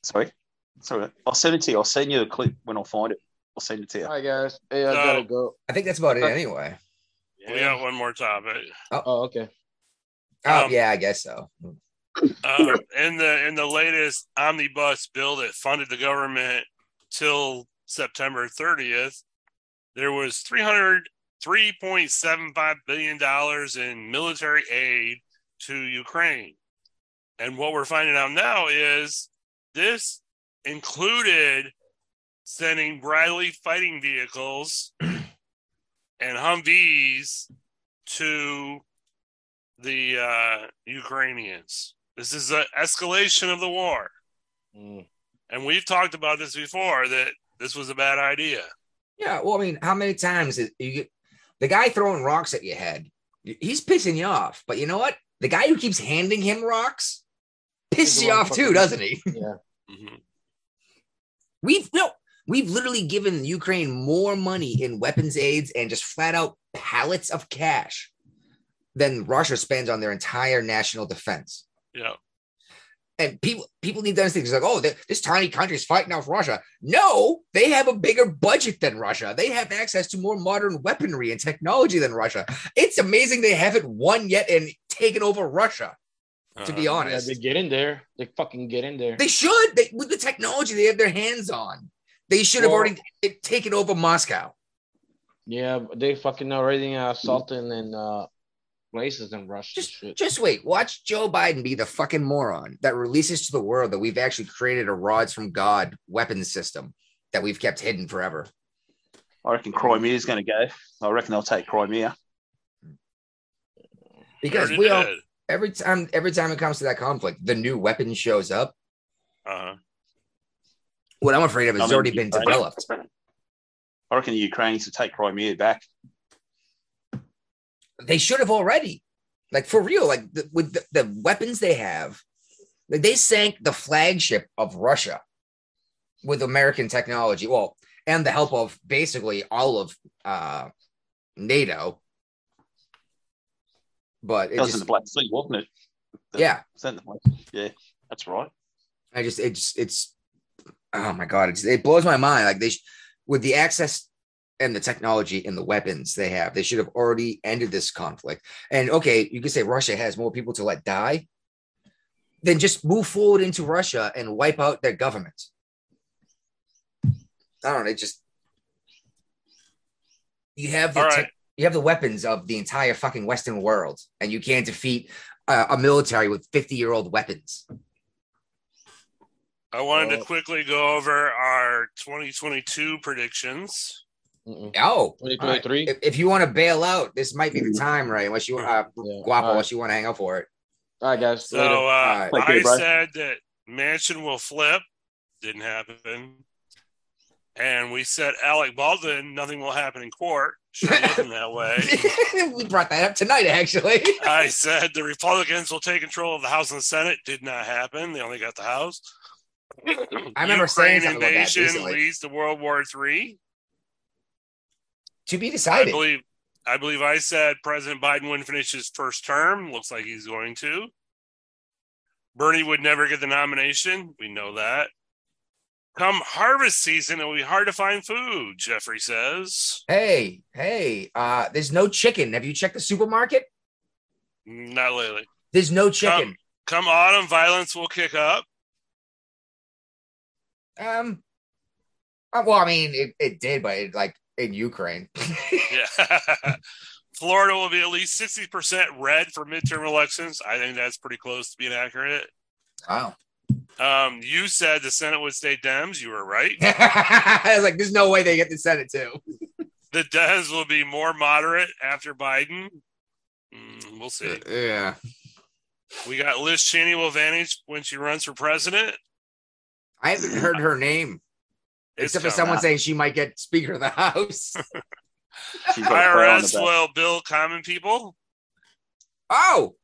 Sorry. Sorry. I'll send it to you. I'll send you a clip when I find it. I'll send it to you. Hi guys. Hey, I gotta go. I think that's about it anyway. we got one more topic. Oh, oh okay. Oh Um, yeah, I guess so. Um, in the in the latest omnibus bill that funded the government till September 30th, there was 300 3.75 billion dollars in military aid to Ukraine. And what we're finding out now is this included sending Bradley fighting vehicles and Humvees to the uh, Ukrainians. This is an escalation of the war. Mm. And we've talked about this before that this was a bad idea. Yeah, well, I mean, how many times is you get the guy throwing rocks at your head? He's pissing you off, but you know what? The guy who keeps handing him rocks pisses you off too, doesn't he? Yeah. Mhm. We've no, we've literally given Ukraine more money in weapons aids and just flat out pallets of cash than Russia spends on their entire national defense. Yeah. And people people need to understand it's like, oh, this tiny country is fighting off Russia. No, they have a bigger budget than Russia. They have access to more modern weaponry and technology than Russia. It's amazing they haven't won yet and taken over Russia. To be Uh, Yeah, honest, they get in there. They fucking get in there. they should. They, with the technology they have their hands on, they should have already taken over Moscow. Yeah, they fucking already uh, assaulting and uh, places in Russia. Just, shit. just wait. Watch Joe Biden be the fucking moron that releases to the world that we've actually created a rods from God weapons system that we've kept hidden forever. I reckon Crimea is going to go. I reckon they'll take Crimea. Because we all every time every time it comes to that conflict, the new weapon shows up. Uh-huh. What I'm afraid of is I it's mean, already been Ukraine- developed. I reckon the Ukrainians will take Crimea back. They should have already, like for real, like the, with the, the weapons they have, like they sank the flagship of Russia with American technology. Well, and the help of basically all of uh, NATO. But it That was in the Black Sea, wasn't it? The- yeah, Yeah, that's right. I just it just it's oh my god, it's, it blows my mind. Like they with the access and the technology and the weapons they have, they should have already ended this conflict. And okay, you can say Russia has more people to let die. Then just move forward into Russia and wipe out their government. I don't know. It just you have the All tech- right. You have the weapons of the entire fucking Western world, and you can't defeat uh, a military with 50 year old weapons. I wanted Well- to quickly go over our 2022 predictions. Mm-mm. Oh, 2023? if, if you want to bail out, this might be the time, right? Unless you, uh, Yeah. Guapo, All right. unless you want to hang out for it. All right, guys. So uh, Alright. Thank you, I bro. said that Manchin will flip. Didn't happen. And we said Alec Baldwin, nothing will happen in court. Sure that way. we brought that up tonight, actually. I said the Republicans will take control of the House and the Senate. Did not happen. They only got the House. I remember saying something about that invasion recently. leads to World War Three. To be decided. I believe. I believe I said President Biden wouldn't finish his first term. Looks like he's going to. Bernie would never get the nomination. We know that. Come harvest season, it'll be hard to find food. Jeffrey says. Hey, hey, uh, there's no chicken. Have you checked the supermarket? Not lately. There's no chicken. Come autumn, violence will kick up. Um, uh, well, I mean, it, it did, but it, like in Ukraine. Yeah. Florida will be at least 60% red for midterm elections. I think that's pretty close to being accurate. wow. Um, you said the Senate would stay Dems. You were right. I was like, there's no way they get the Senate too. The Dems will be more moderate after Biden. Mm, we'll see. Yeah. We got Liz Cheney will vanish when she runs for president. I haven't heard her name, except for coming. someone saying she might get Speaker of the House. She's got a crown on the IRS will bill common people. Oh.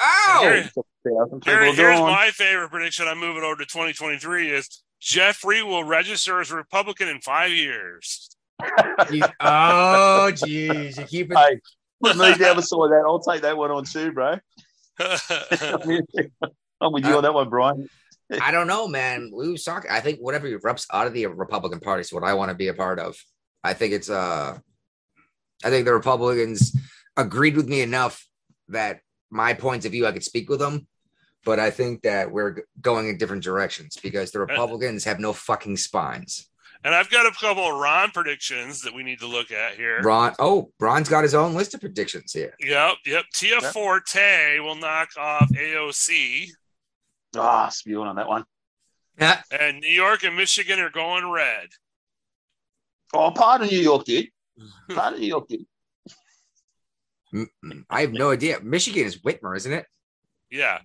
Oh. Here- Thousand Here- people are here's gone. my favorite prediction. I'm moving over to 2023 is Jeffrey will register as a Republican in five years. Oh, geez. You keep it. Hey, put me down beside that. I'll take that one on too, bro. I'm with you on that one, Brian. I don't know, man. We was talking. I think whatever erupts out of the Republican Party is what I want to be a part of. I think it's uh I think the Republicans agreed with me enough that my points of view I could speak with them, but I think that we're going in different directions because the Republicans have no fucking spines. and I've got a couple of Ron predictions that we need to look at here. Ron, oh, Ron's got his own list of predictions here. Yep, yep. Tia Yep. Forte will knock off AOC, Ah, spewing on that one. Yeah, and New York and Michigan are going red. Oh, part of New York dude. Part of New York did. Mm-mm. I have no idea. Michigan is Whitmer, isn't it? Yeah,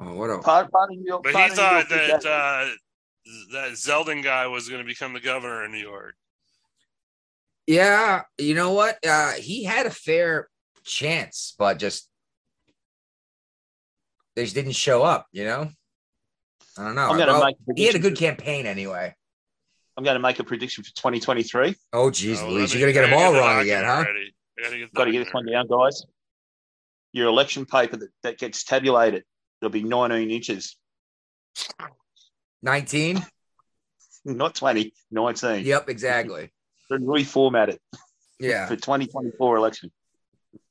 Oh, what a Part, part of New York. but part he of New thought York did that uh, that Zeldin guy was going to become the governor in New York. Yeah, you know what? Uh, he had a fair chance, but just they just didn't show up. You know, I don't know. I'm gonna Well, make a he had a good campaign anyway. I'm going to make a prediction for 2023. Oh, geez, Oh, Louise, you're gonna get them all wrong again, huh? document ready. I gotta get the Got to get this one down, guys. Your election paper that, that gets tabulated, it'll be 19 inches, Nineteen. not 20, 19. Yep, exactly. Then reformat it Yeah. for 2024 election.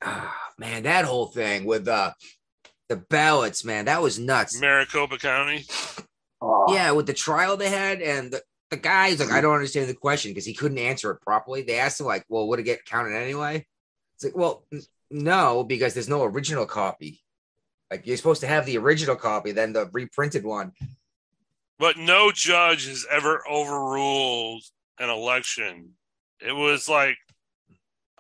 Ah, man, that whole thing with uh, the ballots, man, that was nuts. Maricopa County. Oh, Yeah, with the trial they had, and the, the guy's like, I don't understand the question because he couldn't answer it properly. They asked him, like, well, would it get counted anyway? It's like, well, n- no, because there's no original copy. Like, you're supposed to have the original copy, then the reprinted one. But no judge has ever overruled an election. It was like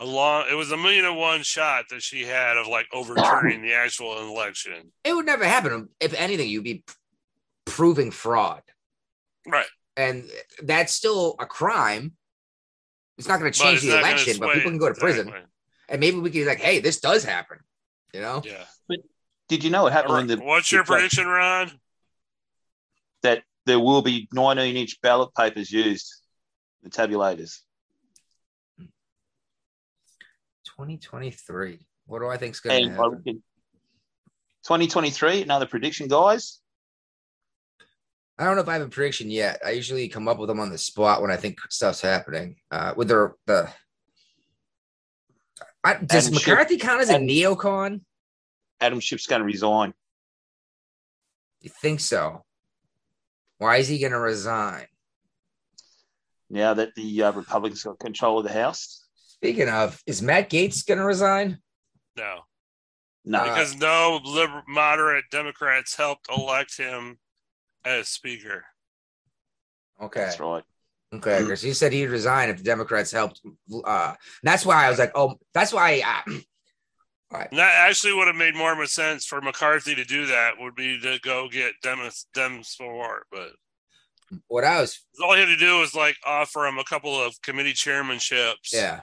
a long, it was a million and one shot that she had of like overturning the actual election. It would never happen. If anything, you'd be proving fraud. Right. And that's still a crime. It's not going to change the election, but people can go to prison. Exactly. And maybe we can be like, hey, this does happen. You know? Yeah. Did you know what happened? All in right. the, What's your prediction, Ron? That there will be 19 inch ballot papers used, the tabulators. 2023. What do I think's going to happen? 2023, another prediction, guys. I don't know if I have a prediction yet. I usually come up with them on the spot when I think stuff's happening. Uh, with the the I, does Adam Schiff- McCarthy count as a Adam- neocon? Adam Schiff's going to resign. You think so? Why is he going to resign? now that the uh, Republicans got control of the House. Speaking of, is Matt Gaetz going to resign? No, No, because no liber- moderate Democrats helped elect him as speaker. Okay. that's right. Okay, because he said he'd resign if the Democrats helped. Uh, that's why I was like, oh, that's why. Uh, And that actually would have made more of a sense for McCarthy to do that. Would be to go get Dems Dems support, but what I was, all he had to do was like offer him a couple of committee chairmanships. yeah,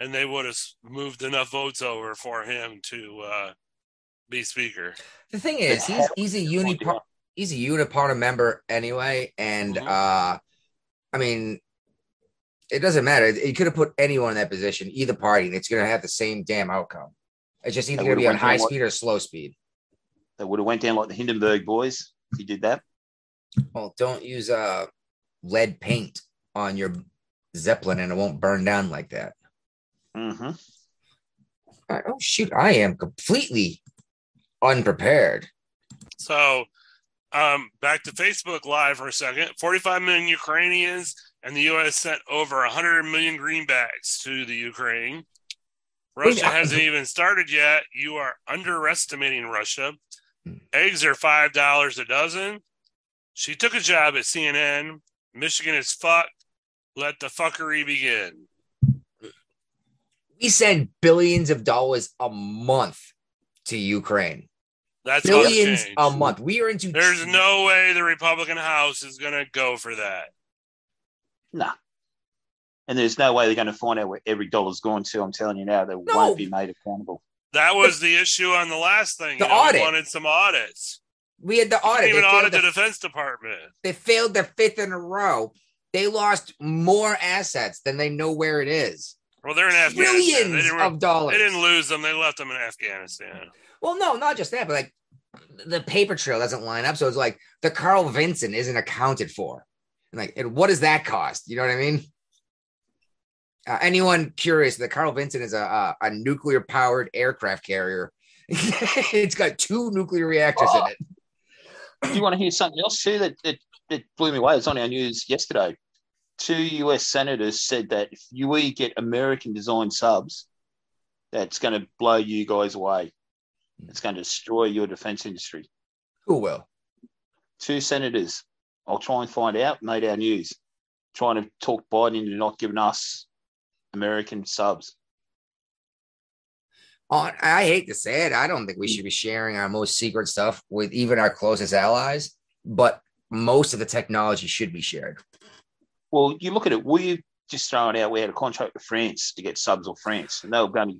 and they would have moved enough votes over for him to uh, be speaker. the thing is, he's he's a uni he's a uniparty member anyway, and Mhm. uh, I mean, it doesn't matter. He could have put anyone in that position, either party, and it's going to have the same damn outcome. It's just either going to be on high down speed or slow speed. They would have went down like the Hindenburg boys if he did that. Well, don't use uh lead paint on your zeppelin, and it won't burn down like that. Mm-hmm. All right. Oh shoot, I am completely unprepared. So, um, back to Facebook Live for a second. 45 million Ukrainians and the U.S. sent over 100 million greenbacks to the Ukraine. Russia Wait, hasn't even started yet. You are underestimating Russia. Hmm. Eggs are five dollars a dozen. She took a job at CNN. Michigan is fucked. Let the fuckery begin. We send billions of dollars a month to Ukraine. That's billions a month. We are into There's no way the Republican House is going to go for that. No. And there's no way they're going to find out where every dollar's gone to. I'm telling you now, they No. won't be made accountable. That was the issue on the last thing. The you know, we audit. wanted some audits. We had the audit. They even failed, audit the the, Defense Department. they failed their fifth in a row. They lost more assets than they know where it is. Well, they're in Afghanistan. They didn't, of dollars. they didn't lose them. They left them in Afghanistan. Well, no, not just that, but like the paper trail doesn't line up. So it's like the Carl Vinson isn't accounted for. And like, and what does that cost? You know what I mean? Uh, anyone curious? The Carl Vinson is a a, a nuclear powered aircraft carrier. it's got two nuclear reactors Oh. in it. Do you want to hear something else too that, that, that blew me away? It was on our news yesterday. Two US senators said that if you we get American designed subs, that's going to blow you guys away. It's going to destroy your defense industry. Oh, Who will? Two senators. I'll try and find out, made our news, trying to talk Biden into not giving us American subs. I hate to say it, I don't think we should be sharing our most secret stuff with even our closest allies, but most of the technology should be shared. Well, you look at it, we just throwing out, we had a contract with France to get subs of France, and they were going to,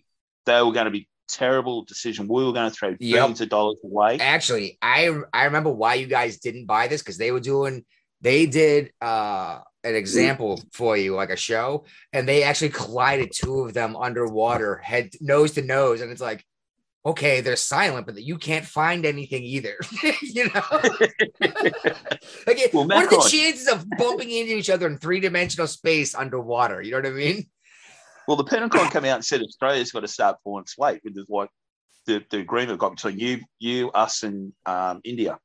they were going to be terrible decision. We were going to throw billions of dollars away. Actually, I I remember why you guys didn't buy this because they were doing they did uh an example for you like a show and they actually collided two of them underwater head nose to nose and it's like okay they're silent but you can't find anything either you know like Well, what are the chances of bumping into each other in three-dimensional space underwater you know what i mean Well, the Pentagon came out and said Australia's got to start pulling its weight with the, like the, the agreement got between you, you, us, and um, India,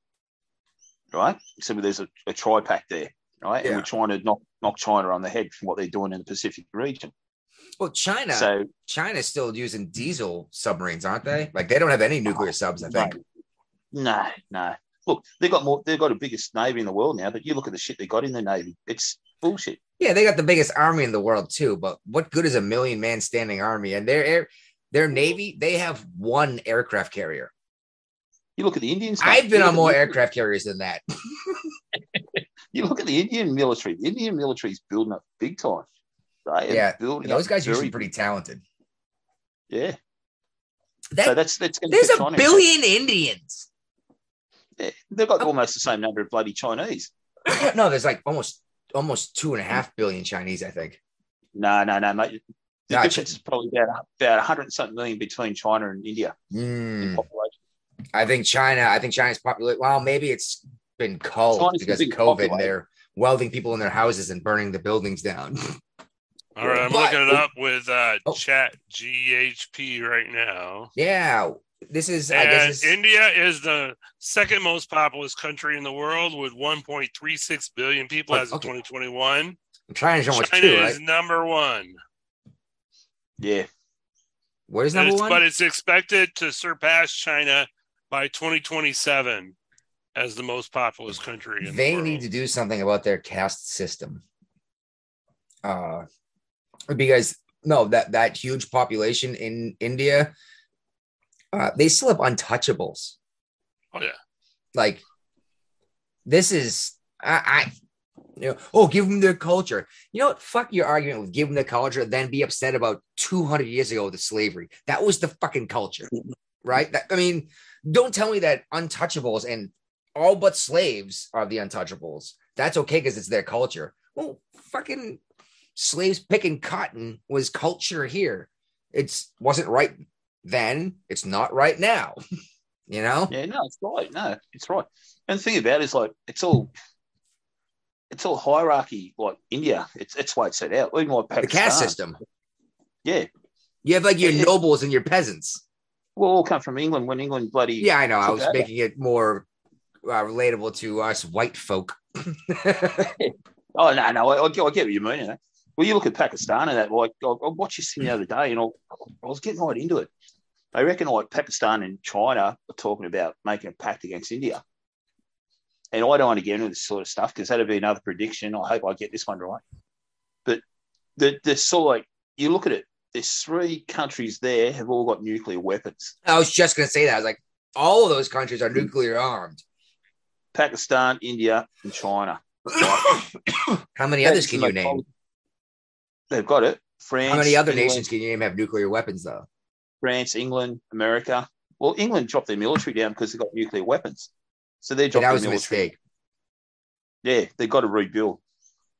right? So there's a, a tri-pact there, right? And we're trying to knock knock China on the head from what they're doing in the Pacific region. Well china So china's still using diesel submarines aren't they like they don't have any nuclear subs i think no, no. Look, they've got more. They've got the biggest navy in the world now, but you look at the shit they got in the navy. It's bullshit. Yeah, they got the biggest army in the world too. But what good is a million man standing army? And their air, their navy, they have one aircraft carrier. You look at the Indians. I've been on more aircraft carriers than that. You look at the Indian military. The Indian military is building up big time. Right? Yeah, Those guys are usually pretty talented. Yeah. That, so that's that's there's a billion Indians. They've got almost the same number of bloody Chinese. no, there's like almost almost two and a half billion Chinese, I think. No, no, no, mate. The Nah, difference is probably about about 100 something million between China and India in Hmm. population. I think China. I think China's popular. Well, maybe it's been culled China's because of COVID, and they're welding people in their houses and burning the buildings down. All right, I'm But- looking it up with uh, Oh. Chat GHP right now. yeah, this is. I guess And it's, India is the second most populous country in the world with 1.36 billion people Oh, as of okay. 2021. China's almost China two, right? is number one. Yeah. Where's number it's- one? but it's expected to surpass China by 2027 as the most populous country. In they the world. need to do something about their caste system. Uh, because no, that that huge population in India, uh, they still have untouchables. Oh yeah. Like this is I, I you know, oh, give them their culture. You know what? Fuck your argument with give them the culture, then be upset about 200 years ago with the slavery. That was the fucking culture, right? That, I mean, don't tell me that untouchables and all but slaves are the untouchables. That's okay because it's their culture. Well, fucking slaves picking cotton was culture here. It's wasn't right then. It's not right now. you know? Yeah, no, it's right. No, it's right. And the thing about it is like it's all it's all hierarchy like India. It's it's way it's set out. Even like The caste system. Yeah. You have like your Yeah. nobles and your peasants. Well, all come from England when England bloody Yeah, I know. I was over. making it more uh, relatable to us white folk. Oh no, no, I, I get what you mean. You know? Well, you look at Pakistan and that. Like I, I watched this thing the other day, and I, I was getting right into it. They reckon like Pakistan and China are talking about making a pact against India. And I don't want to get into this sort of stuff because that'd be another prediction. I hope I get this one right. But the the sort of like you look at it, there's three countries there have all got nuclear weapons. I was just gonna say that. I was like, all of those countries are nuclear armed. Pakistan, India, and China. How many others can you name? They've got it. France. How many other England, nations can you name have nuclear weapons though? France, England, America. Well, England dropped their military down because they've got nuclear weapons. So they And dropped that was a military. mistake. Yeah, they've got to rebuild.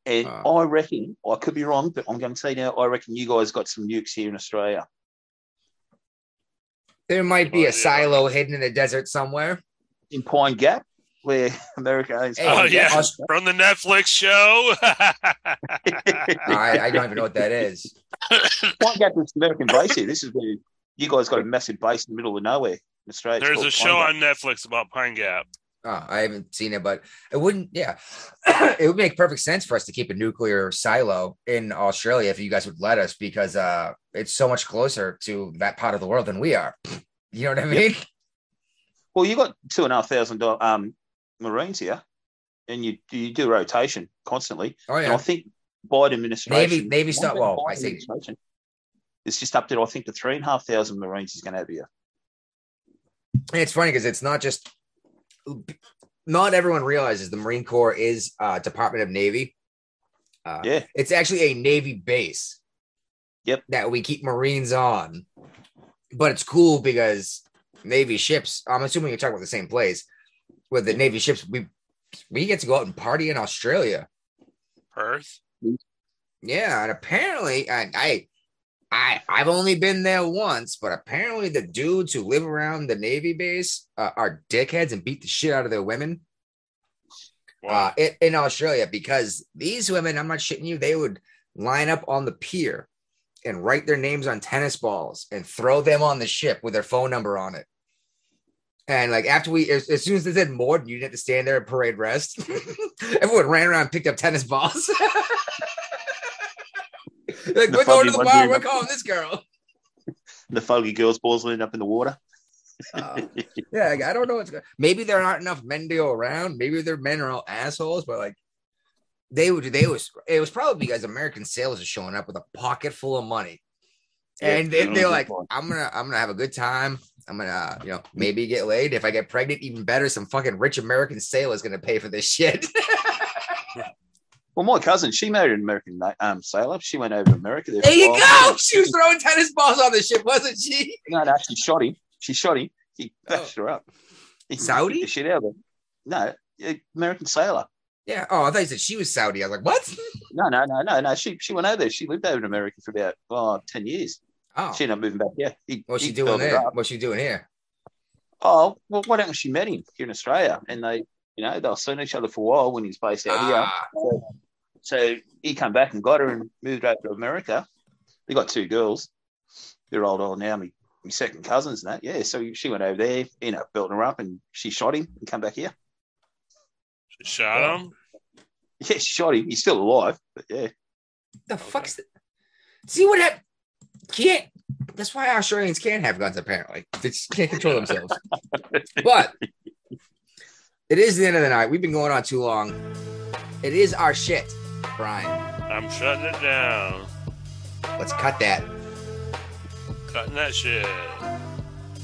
And Ah. I reckon, I could be wrong, but I'm going to say now, I reckon you guys got some nukes here in Australia. There might be Oh, a yeah. silo hidden in the desert somewhere. In Pine Gap, where America. Hey, Oh, yeah. Gap. From the Netflix show. I, I don't even know what that is. Pine Gap this American base here. This is where you guys got a massive base in the middle of nowhere in Australia. There's called a Pine show Gap. on Netflix about Pine Gap. Oh, I haven't seen it, but it wouldn't. Yeah, it would make perfect sense for us to keep a nuclear silo in Australia if you guys would let us, because uh, it's so much closer to that part of the world than we are. You know what I mean? Well, you got two and a half thousand um, Marines here, and you you do rotation constantly. Oh And I think Biden administration Navy- Navy start- well, I administration, It's just up to I think the three and a half thousand Marines he's going to have here. And it's funny because it's not just. Not everyone realizes the Marine Corps is uh, Department of Navy. Uh, Yeah. It's actually a Navy base. Yep. That we keep Marines on. But it's cool because Navy ships, I'm assuming you're talking about the same place. With the Navy ships, we we get to go out and party in Australia. Perth. Yeah, and apparently I I I I've only been there once, but apparently the dudes who live around the Navy base uh, are dickheads and beat the shit out of their women uh, in, in Australia because these women, I'm not shitting you, they would line up on the pier and write their names on tennis balls and throw them on the ship with their phone number on it. And like after we, as, as soon as they said more, you didn't have to stand there and parade rest. Everyone ran around and picked up tennis balls. like, we're going to the bar. We're calling this girl. The foggy girls' balls end up in the water. Uh, yeah, like, I don't know what's going. Maybe there aren't enough men to go around. Maybe their men are all assholes, but like they would. They was. It was probably because American sailors are showing up with a pocket full of money, and Yeah, they, they're like, point. "I'm gonna, I'm gonna have a good time. I'm gonna, you know, maybe get laid. If I get pregnant, even better. Some fucking rich American sailor's gonna pay for this shit." Well, my cousin, she married an American um, sailor. She went over to America. There, there you go. She was throwing tennis balls on the ship, wasn't she? No, no, she shot him. She shot him. He bashed her up. He Saudi? shit out of her. No, American sailor. Yeah. Oh, I thought you said she was Saudi. I was like, what? No, no, no, no, no. She she went over there. She lived over in America for about oh, 10 years. Oh, She ended up moving back. here. He, what's he she doing built her there? What's she doing here? Oh, well, why don't she met him here in Australia? And they, you know, they were seeing each other for a while when he was based out here. Ah, So, so he came back and got her and moved over to America. They got two girls. They're old old now. Me, my second cousins and that. Yeah. So she went over there, you know, built her up, and she shot him and come back here. She shot him. Yeah, she shot him. He's still alive, but yeah. the fuck's that? See what happened? Can't. That's why Australians can't have guns. Apparently, they just can't control themselves. but it is the end of the night. We've been going on too long. It is our shit, Brian. I'm shutting it down. Let's cut that. Cutting that shit.